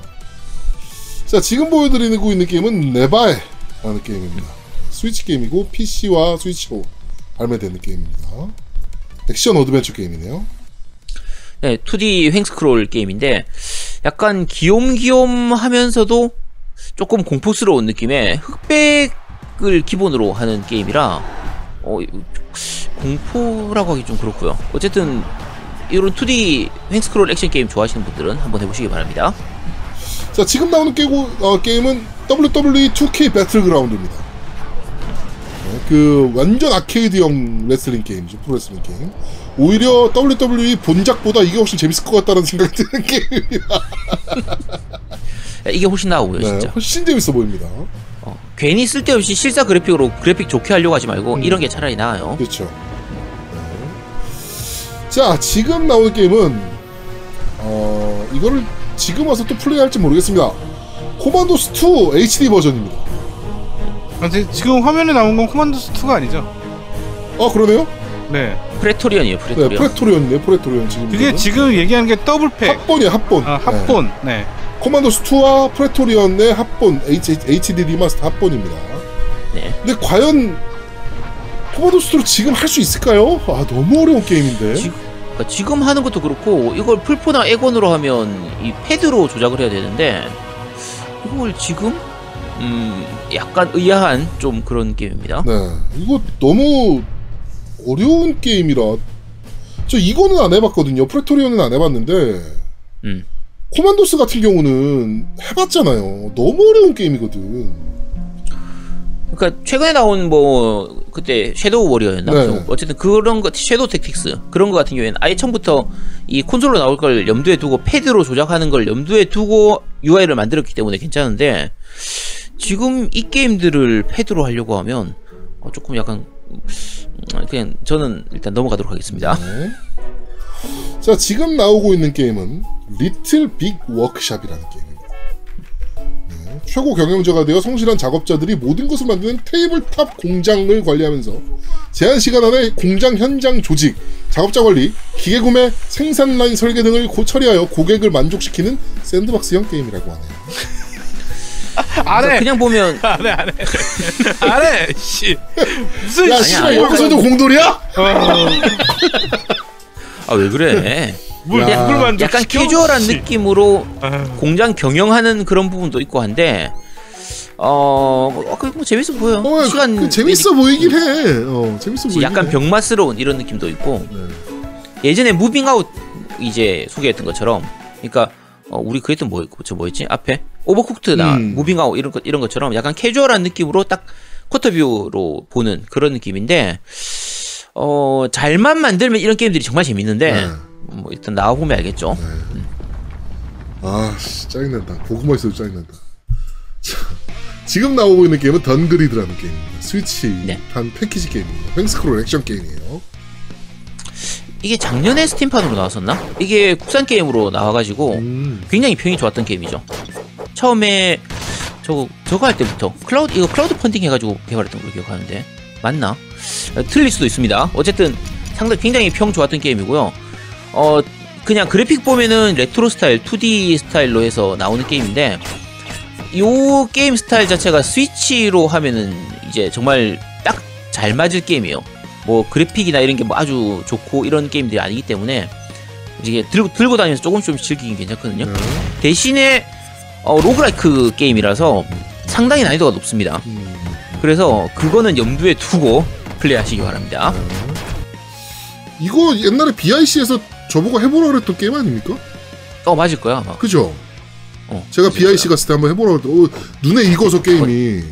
자, 지금 보여드리고 있는 게임은 Nevaeh라는 게임입니다. 스위치 게임이고, PC와 스위치로 발매되는 게임입니다. 액션 어드벤처 게임이네요. 네, 2D 횡스크롤 게임인데 약간 귀욤귀욤하면서도 조금 공포스러운 느낌의 흑백을 기본으로 하는 게임이라 어, 공포라고 하기 좀 그렇고요. 어쨌든 이런 2D 횡스크롤 액션 게임 좋아하시는 분들은 한번 해보시기 바랍니다. 자, 지금 나오는 게고, 어, 게임은 WWE 2K Battlegrounds입니다. 네, 그 완전 아케이드형 레슬링 게임이죠. 프로레슬링 게임. 오히려 WWE 본작보다 이게 훨씬 재밌을 것 같다는 생각이 드는 게임입니다. 이게 훨씬 나아 보여요, 네, 진짜. 훨씬 재밌어 보입니다. 어, 괜히 쓸데없이 실사 그래픽으로 그래픽 좋게 하려고 하지 말고 음. 이런 게 차라리 나아요. 그렇죠. 네. 자, 지금 나오는 게임은 어, 이거를 지금 와서 또 플레이할지 모르겠습니다. Commandos 2 HD 버전입니다. 근데 지금 화면에 나온 건 Commandos 2가 아니죠? 아, 그러네요? 네. Praetorians이에요, 네, Praetorians. Praetorians이네, Praetorians 지금. 그게 이거는. 지금 얘기하는 게 double pack. 합본이야, 합본. 아, 네. 합본. 네. Commandos 2와 Praetorians의 합본, H, HD remaster 합본입니다. 네. 근데 과연 코만도스 2로 지금 할 수 있을까요? 아, 너무 어려운 게임인데. 지- 그러니까 지금 하는 것도 그렇고 이걸 플포나 엑원으로 하면 이 패드로 조작을 해야 되는데 이걸 지금 음 약간 의아한 좀 그런 게임입니다. 네, 이거 너무 어려운 게임이라 저 이거는 안 해봤거든요. 프레토리안은 안 해봤는데 음. 코만도스 같은 경우는 해봤잖아요. 너무 어려운 게임이거든. 그러니까 최근에 나온 뭐 그때 섀도우 워리어였나? 네. 어쨌든 그런 거 섀도우 택틱스 그런 거 같은 경우에는 아예 처음부터 이 콘솔로 나올 걸 염두에 두고 패드로 조작하는 걸 염두에 두고 UI를 만들었기 때문에 괜찮은데 지금 이 게임들을 패드로 하려고 하면 어, 조금 약간 음, 그냥 저는 일단 넘어가도록 하겠습니다. 네. 자, 지금 나오고 있는 게임은 리틀 빅 워크샵이라는 게임입니다. 네, 최고 경영자가 되어 성실한 작업자들이 모든 것을 만드는 tabletop 공장을 관리하면서 제한 시간 안에 공장 현장 조직, 작업자 관리, 기계 구매, 생산 라인 설계 등을 고 처리하여 고객을 만족시키는 샌드박스형 게임이라고 하네요. 안 해. 그냥 보면 안 해, 안 해. 안 해. 씨. 무슨 야, 씨발. 여기서도 공돌이야? 어, 아 왜 그래? 뭘 야. 만족 약간 캐주얼한 느낌으로 아, 공장 경영하는 그런 부분도 있고 한데 어, 뭐, 그, 뭐 재밌어 보여. 어, 시간 그 재밌어 보이긴 해. 어, 재밌어 보이긴 약간 해. 병맛스러운 이런 느낌도 있고 네. 예전에 무빙아웃 이제 소개했던 것처럼 그러니까 어, 우리 그랬던 뭐, 저 뭐였지 앞에 오버쿡트나 음. 무빙아웃 이런 것 이런 것처럼 약간 캐주얼한 느낌으로 딱 quarter view로 보는 그런 느낌인데 어 잘만 만들면 이런 게임들이 정말 재밌는데 네. 뭐 일단 나와 보면 알겠죠. 아, 씨, 짜증난다. 보고만 있어도 짜증난다. 자, 지금 나오고 있는 게임은 던그리드라는 게임입니다. 스위치 네. 한 패키지 게임입니다. 횡스크롤 액션 게임이에요. 이게 작년에 스팀판으로 나왔었나? 이게 국산 게임으로 나와가지고 음. 굉장히 평이 좋았던 게임이죠. 처음에 저거 저거 할 때부터 크라우드 이거 크라우드 펀딩 해가지고 개발했던 걸로 기억하는데 맞나? 어, 틀릴 수도 있습니다. 어쨌든 상당히 굉장히 평 좋았던 게임이고요. 어 그냥 그래픽 보면은 레트로 스타일, 2D 스타일로 해서 나오는 게임인데 요 게임 스타일 자체가 스위치로 하면은 이제 정말 딱 잘 맞을 게임이에요. 뭐 그래픽이나 이런 게 뭐 아주 좋고 이런 게임들이 아니기 때문에 이게 들고 들고 다니면서 조금씩 조금씩 즐기긴 괜찮거든요. 네. 대신에 어, roguelike 게임이라서 상당히 난이도가 높습니다. 음, 그래서 그거는 염두에 두고 플레이하시기 바랍니다. 이거 옛날에 BIC에서 저보고 해보라 그랬던 게임 아닙니까? 어 맞을 거야. 아마. 그죠? 어, 제가 BIC 거야. 갔을 때 한번 해보라 그랬더니 어, 눈에 익어서 게임이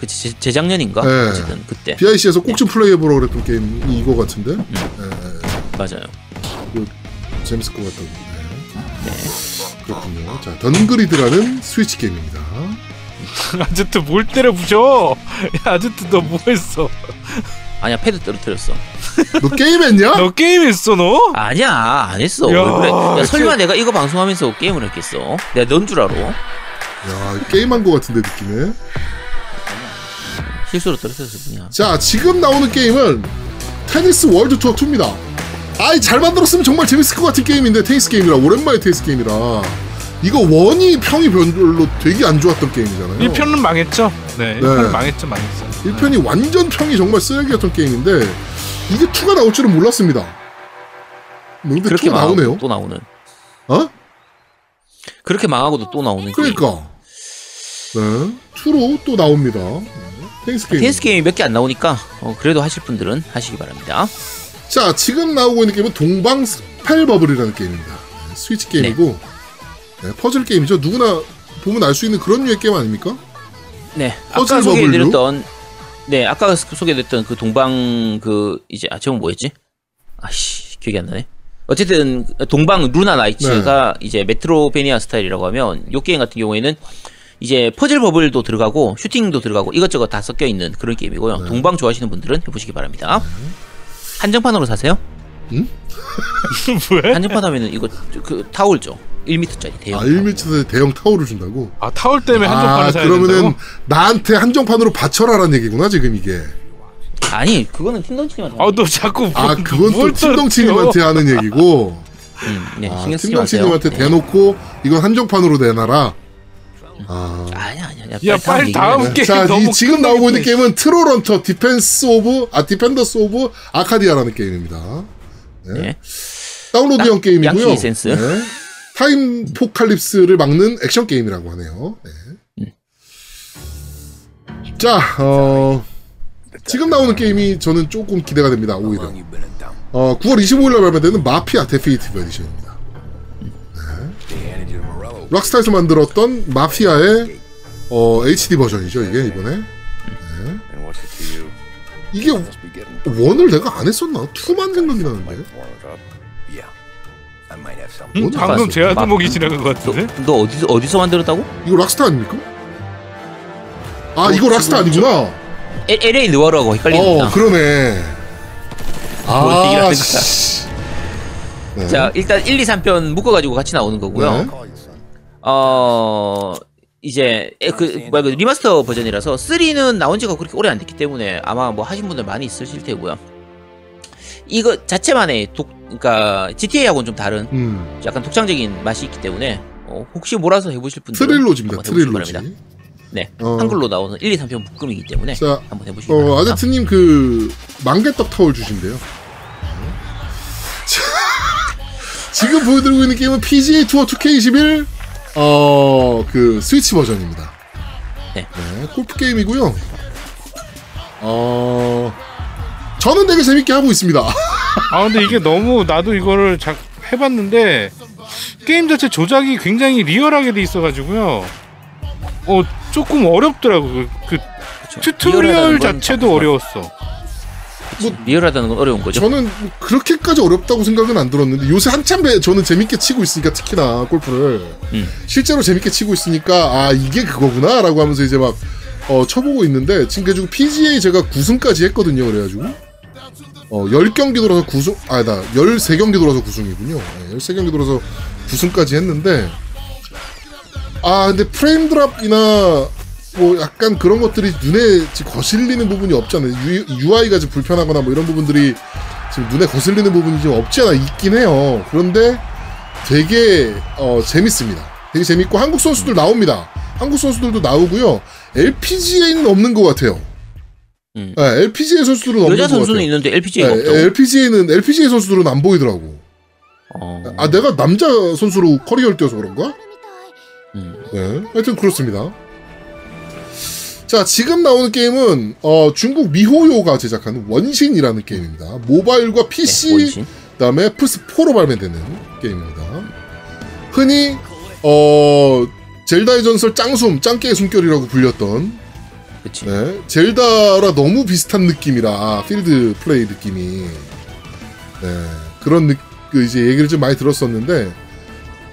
그치 재- 재작년인가? 네. 어쨌든 그때 BIC에서 꼭 좀 플레이 해보라 그랬던 게임이 이거 같은데 음. 네, 맞아요. 재밌을 것 같다고 네. 그렇군요 자 던그리드라는 스위치 게임입니다 아제트 뭘 때려 부셔? 야 아제트 너 뭐했어? 아니야 패드 떨어뜨렸어. 너 게임했냐? 너 게임했어 너? 아니야 안 했어. 야, 왜 그래? 야, 설마 진짜. 내가 이거 방송하면서 게임을 했겠어? 내가 넌 줄 알아? 야 게임한 것 같은데 느낌에 실수로 떨어뜨렸을 뿐이야. 자 지금 나오는 게임은 테니스 월드 투어 2입니다 아이 잘 만들었으면 정말 재밌을 것 같은 게임인데 테니스 게임이라 오랜만에 테니스 게임이라 이거 one이 평이 별로 되게 안 좋았던 게임이잖아요 1편은 망했죠? 네, 1편은 망했죠, 망했어. 1편이 완전 평이 정말 쓰레기였던 게임인데 이게 2가 나올 줄은 몰랐습니다. 뭐 근데 그렇게 2가 망하고 나오네요. 또 나오는. 어? 그렇게 망하고도 또 나오는. 게임. 그러니까. 네. 2로 또 나옵니다. 네. 테니스 게임. 테니스 게임이 몇 개 안 나오니까 어, 그래도 하실 분들은 하시기 바랍니다. 자, 지금 나오고 있는 게임은 동방 스펠 버블이라는 게임입니다. 네, 스위치 게임이고 네, 퍼즐 게임이죠. 누구나 보면 알 수 있는 그런 류의 게임 아닙니까? 네, 아까? 소개해드렸던 네, 아까 소개해드렸던 그 동방 그 이제 아 제목 뭐였지? 아씨 기억이 안 나네. 어쨌든 동방 루나 나이츠가 네. 이제 Metroidvania 스타일이라고 하면 요 게임 같은 경우에는 이제 퍼즐 버블도 들어가고 슈팅도 들어가고 이것저것 다 섞여 있는 그런 게임이고요. 네. 동방 좋아하시는 분들은 해보시기 바랍니다. 한정판으로 사세요? 왜? 한정판 하면은 이거 그 타올죠. 1m짜리 대형. 아, 1m짜리 대형 타월을 준다고? 아 타월 때문에 아, 한정판을 사야 그러면은 된다고? 나한테 한정판으로 바쳐라라는 얘기구나, 지금 이게. 아니 그거는 팀덩치님한테. 아 너 자꾸 아, 뭐- 그건 또뭘 팀덩치님한테 하는 얘기고. 음, 네, 아. 팀덩치님한테 네. 대놓고 이건 한정판으로 내놔라. 아. 아니 아니 아니. 야, 빨리 다음 게임 자, 너무 이 지금 나오고 있는. 게임은 트로런터 디펜스 오브 아 디펜더스 오브 아카디아라는 게임입니다. 네. 네. 다운로드형 딱 게임이고요. 양키 센스. 네. 타임포칼립스를 막는 액션 게임이라고 하네요. 네. 음. 자, 어, 지금 나오는 게임이 저는 조금 기대가 됩니다. 오히려. 어, 9월 25일날 발매되는 마피아 데피니티브 에디션입니다. 네. 락스타에서 만들었던 마피아의 어, HD 버전이죠, 이게 이번에. 네. 이게 one을 내가 안 했었나? 2만 생각이 나는데. 응? 방금 마- 지나간 것 같은데? 너 어디서 어디서 만들었다고? 이거 락스타 아닙니까? 아, 어, 이거 락스타 아니구나. LA 느와르하고 헷갈리는구나. 어, 그러네. 뭘 아, 거야. 씨. 네. 자 일단 1, 2, 3편 묶어가지고 같이 나오는 거고요. 네. 어 이제 에, 그 뭐야 그 remaster 버전이라서 3는 나온 지가 그렇게 오래 안 됐기 때문에 아마 뭐 하신 분들 많이 있으실 테고요. 이거 자체만의 독 그러니까 GTA하고는 좀 다른 음, 약간 독창적인 맛이 있기 때문에 어, 혹시 몰아서 해보실 분들은 트릴로지입니다. 트릴로지. 바랍니다. 네, 어. 한글로 나오는 1, 2, 3편 묶음이기 때문에 자, 한번 해보시기 어, 바랍니다. 아제트님 그 망개떡 타월 주신대요. 자, 지금 보여드리고 있는 게임은 PGA 투어 2K21 어, 그 스위치 버전입니다. 네. 골프 게임이고요. 어, 저는 되게 재밌게 하고 있습니다. 아 근데 이게 너무 나도 이거를 자, 해봤는데 게임 자체 조작이 굉장히 리얼하게 돼 있어가지고요. 어 조금 어렵더라고 그, 그. 튜토리얼 자체도 참 어려웠어. 리얼하다는 건 어려운 거죠. 저는 뭐 그렇게까지 어렵다고 생각은 안 들었는데 요새 한참 배- 저는 재밌게 치고 있으니까 특히나 골프를 음. 실제로 재밌게 치고 있으니까 아 이게 그거구나라고 하면서 이제 막 어, 쳐보고 있는데 지금 PGA 제가 9승까지 했거든요 그래가지고 어 10경기 돌아서 9승 아니다 13경기 돌아서 9승이군요 네, 13경기 돌아서 9승까지 했는데 아 근데 프레임 드랍이나 뭐 약간 그런 것들이 눈에 지금 거슬리는 부분이 없잖아요. UI가 좀 불편하거나 뭐 이런 부분들이 지금 눈에 거슬리는 부분이 좀 없지 않아 있긴 해요. 그런데 되게 어, 재밌습니다. 되게 재밌고 한국 선수들 나옵니다. 한국 선수들도 나오고요. LPGA는 없는 것 같아요. 음. 네, LPGA 선수들은 없는 여자 것 선수는. 있는데 LPGA가 없다고. LPGA는 LPGA 선수들은 안 보이더라고. 어. 아 내가 남자 선수로 커리어를 뛰어서 그런가? 음. 네, 하여튼 그렇습니다. 자, 지금 나오는 게임은 어, 중국 미호요가 제작한 원신이라는 게임입니다. 모바일과 PC, 네. 그다음에 플스 4로 발매되는 게임입니다. 흔히 어, 젤다의 전설 짱숨, 짱깨의 숨결이라고 불렸던 그치. 네, 젤다라 너무 비슷한 느낌이라 필드 플레이 느낌이 네, 그런 느, 그 이제 얘기를 좀 많이 들었었는데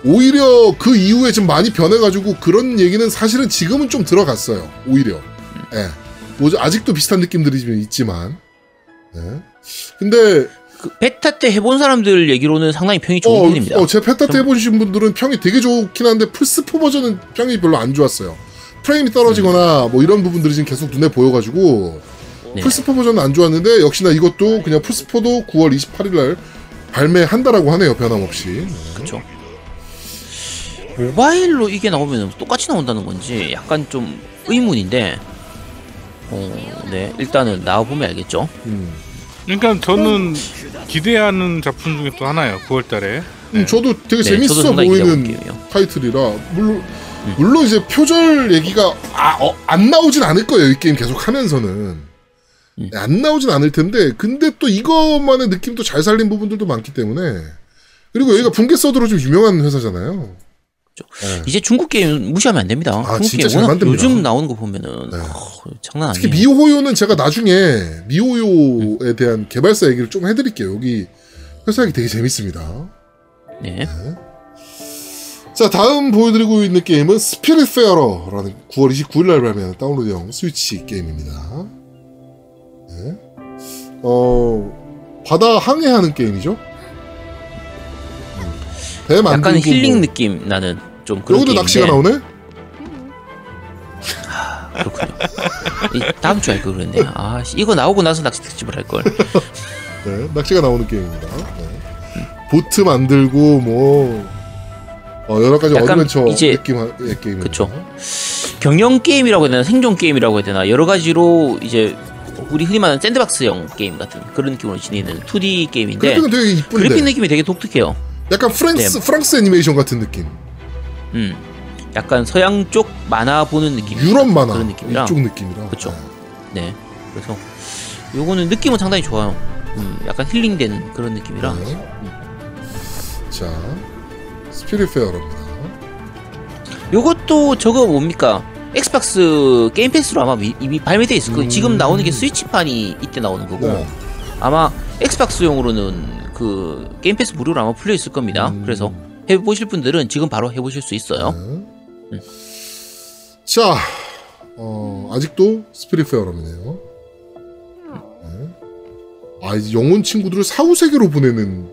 오히려 그 이후에 좀 많이 변해가지고 그런 얘기는 사실은 지금은 좀 들어갔어요. 오히려 예, 뭐 아직도 비슷한 느낌들이 좀 있지만 네. 근데 그 베타 때 해본 사람들 얘기로는 상당히 평이 좋은 어, 편입니다. 어, 제 페타 때 좀- 해보신 분들은 평이 되게 좋긴 한데 플스4 버전은 평이 별로 안 좋았어요. 프레임이 떨어지거나 뭐 이런 부분들이 지금 계속 눈에 보여가지고 네. 플스4 버전은 안 좋았는데 역시나 이것도 그냥 플스4도 9월 28일 날 발매한다라고 하네요. 변함없이. 그쵸. 모바일로 이게 나오면 똑같이 나온다는 건지 약간 좀 의문인데, 어, 네. 일단은 나와보면 알겠죠. 음. 그러니까 저는 기대하는 작품 중에 또 하나예요. 9월달에. 음, 저도 되게 네, 저도 재밌어 상당히 기대하고 보이는. 타이틀이라 물론 물론 이제 표절 얘기가 아, 어, 안 나오진 않을 거예요. 이 게임 계속 하면서는 음. 네, 안 나오진 않을 텐데 근데 또 이것만의 느낌도 잘 살린 부분들도 많기 때문에 그리고 여기가 분계 서드로 좀 유명한 회사잖아요. 네. 이제 중국 게임 무시하면 안 됩니다. 아, 중국 게임 잘 워낙 만듭니다. 요즘 나오는 거 보면은 네. 어, 장난 특히 아니에요. 미호요는 제가 나중에 미호요에 대한 개발사 얘기를 좀 해드릴게요. 여기 회사 얘기 되게 재밌습니다. 네. 자 다음 보여드리고 있는 게임은 Spiritfarer라는 9월 29일 날 발매하는 다운로드형 스위치 게임입니다. 네. 어 바다 항해하는 게임이죠. 음. 배 만들고 약간 힐링 뭐. 느낌 나는 좀 그런 여기도 낚시가 나오네. 그렇군요. 이 다음 주에 할걸 그랬네. 아, 씨, 이거 나오고 나서 낚시 특집을 할 걸. 네, 낚시가 나오는 게임입니다. 네. 보트 만들고 뭐 어, 여러 가지 어드벤처 이제- 느낌의 게임입니다. 그쵸. 경영 게임이라고 해야 되나 생존 게임이라고 해야 되나 여러 가지로 이제 우리 흔히 말하는 샌드박스형 게임 같은 그런 느낌으로 지니는 2D 게임인데 그래픽은 되게 이쁜데 그래픽 느낌이 되게 독특해요. 약간 프랑스 네. 프랑스 애니메이션 같은 느낌. 음, 약간 서양 쪽 만화 보는 느낌. 유럽 만화 그런 느낌이라. 이쪽 느낌이라. 그쵸. 네. 그래서 요거는 느낌은 상당히 좋아요. 음, 약간 힐링되는 그런 느낌이라. 네. 자, Spiritfarer입니다. 요것도 저거 뭡니까? Xbox Game Pass로 아마 미- 이미 발매돼 있을 거예요. 음. 지금 나오는 게 스위치판이 이때 나오는 거고 네. 아마 엑스박스용으로는 그 게임 패스 무료로 아마 풀려 있을 겁니다. 음. 그래서 해보실 분들은 지금 바로 해보실 수 있어요. 네. 자, 어, 아직도 스피릿 페어럼이네요. 네. 아, 이제 영혼 친구들을 사후 세계로 보내는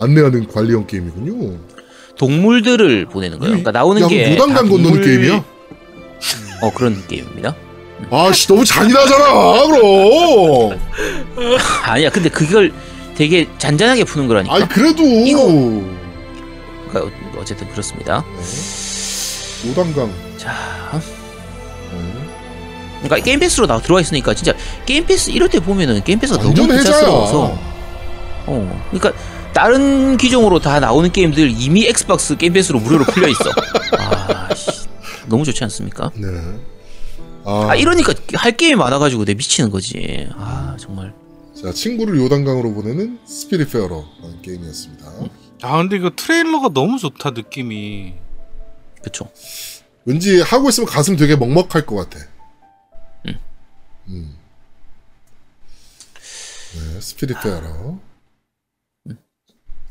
안내하는 관리형 게임이군요. 동물들을 보내는 거예요. 그러니까 나오는 야, 게 무단강 다 건너는 동물- 게임이야? 어 그런 게임입니다. 아씨, 너무 잔인하잖아, 그럼! 아니야, 근데 그걸 되게 잔잔하게 푸는 거라니까. 아니, 그래도! 이거- 그러니까 어쨌든 그렇습니다. 네. 요단강. 자, 네. 그러니까 Game Pass로 나 들어와 있으니까 진짜 Game Pass 이럴 때 보면은 Game Pass가 너무 혜자스러워서 혜자야. 어 그러니까 다른 기종으로 다 나오는 게임들 이미 Xbox Game Pass로 무료로 풀려 있어 아 씨, 너무 좋지 않습니까 네. 아, 아 이러니까 할 게임이 많아가지고 내 미치는 거지 아 정말 자, 친구를 요단강으로 보내는 Spiritfarer라는 게임이었습니다. 아 근데 이거 트레일러가 너무 좋다 느낌이. 그쵸 왠지 하고 있으면 가슴 되게 먹먹할 것 같아. 음. 음. 네, Spiritfarer.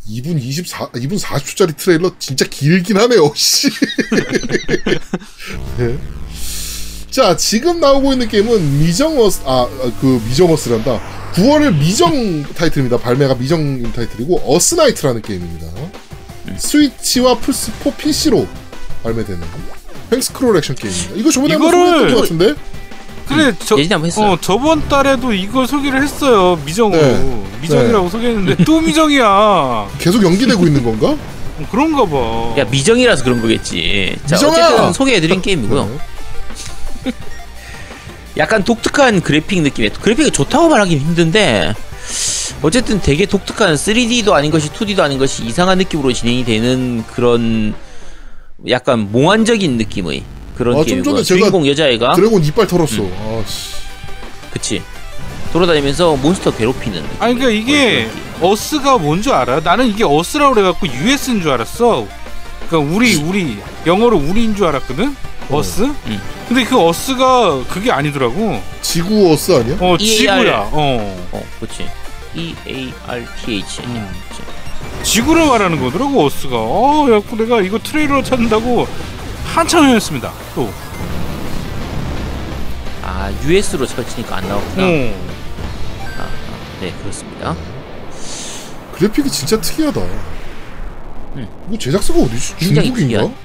2분 24, 2분 40초짜리 트레일러 진짜 길긴 하네요, 씨. 네. 자, 지금 나오고 있는 게임은 미정어스, 아, 아, 그 미정어스란다. 9월을 미정 타이틀입니다. 발매가 미정 타이틀이고, EarthNight라는 게임입니다. 스위치와 플스4 PC로 발매되는 횡스크롤 액션 게임입니다. 이거 저번에 한번 이거를- 소개했던 것 같은데? 그래 저 예전에 한번 했어요. 어, 저번 달에도 이걸 소개를 했어요 미정으로 네. 미정이라고 소개했는데 또 미정이야 어, 계속 연기되고 있는 건가? 그런가 봐. 야 미정이라서 그런 거겠지. 자 미정아! 어쨌든 소개해드린 게임이고요. 약간 독특한 그래픽 느낌의 그래픽이 좋다고 말하기 힘든데 어쨌든 되게 독특한 3D도 아닌 것이 2D도 아닌 것이 이상한 느낌으로 진행이 되는 그런 약간 몽환적인 느낌의 그런 아, 좀 게임이고 전에 주인공 여자애가 드래곤 이빨 털었어. 음. 아씨. 그치 돌아다니면서 몬스터 괴롭히는. 아니 그러니까 이게 Earth가 뭔 줄 알아? 나는 이게 Earth라고 그래갖고 US인 줄 알았어. 그러니까 우리 우리 영어로 우리인 줄 알았거든. 어스? 음. 근데 그 어스가 그게 아니더라고. 지구 어스 아니야? 어 EAR. 지구야. 어. 어 그치 E A R T H 음. 지구를 말하는 거더라고 Earth가. 어, 야구 내가 이거 트레일러 찾는다고 한참 헤맸습니다. 또. 아 US로 치니까 안 나왔구나. 어. 아, 아, 네 그렇습니다. 그래픽이 진짜 특이하다. 음. 뭐 제작사가 어디지? 중국인가? 특이한.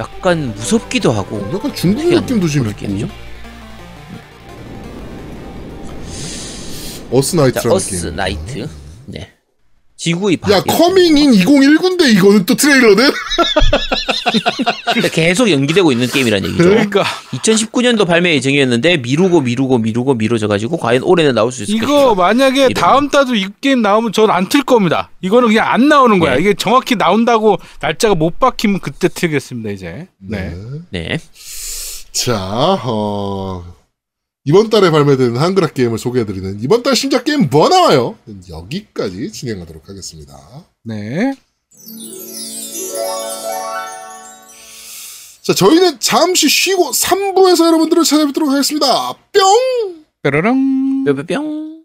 약간 무섭기도 하고 약간 중국 느낌도 좀 있고. Earth 자, Night라는 Earth 게임. Night. 네. 지구의 야, 밖에 coming in 2019인데 이거는 또 트레일러는? 그러니까 계속 연기되고 있는 게임이란 얘기죠. 그러니까 2019년도 발매 예정이었는데 미루고 미루고 미루고 미뤄져 가지고 과연 올해는 나올 수 있을까? 이거 만약에 이런 다음 달도 이 게임 나오면 전 안 틀 겁니다. 이거는 그냥 안 나오는 거야. 네. 이게 정확히 나온다고 날짜가 못 박히면 그때 틀겠습니다. 이제. 네. 네. 자, 어, 이번 달에 발매된 한글화 게임을 소개해드리는 이번 달 신작 게임 뭐 나와요? 여기까지 진행하도록 하겠습니다. 네. 자, 저희는 잠시 쉬고 3부에서 여러분들을 찾아뵙도록 하겠습니다. 뿅! 뾰로롱. 뿅뿅뿅.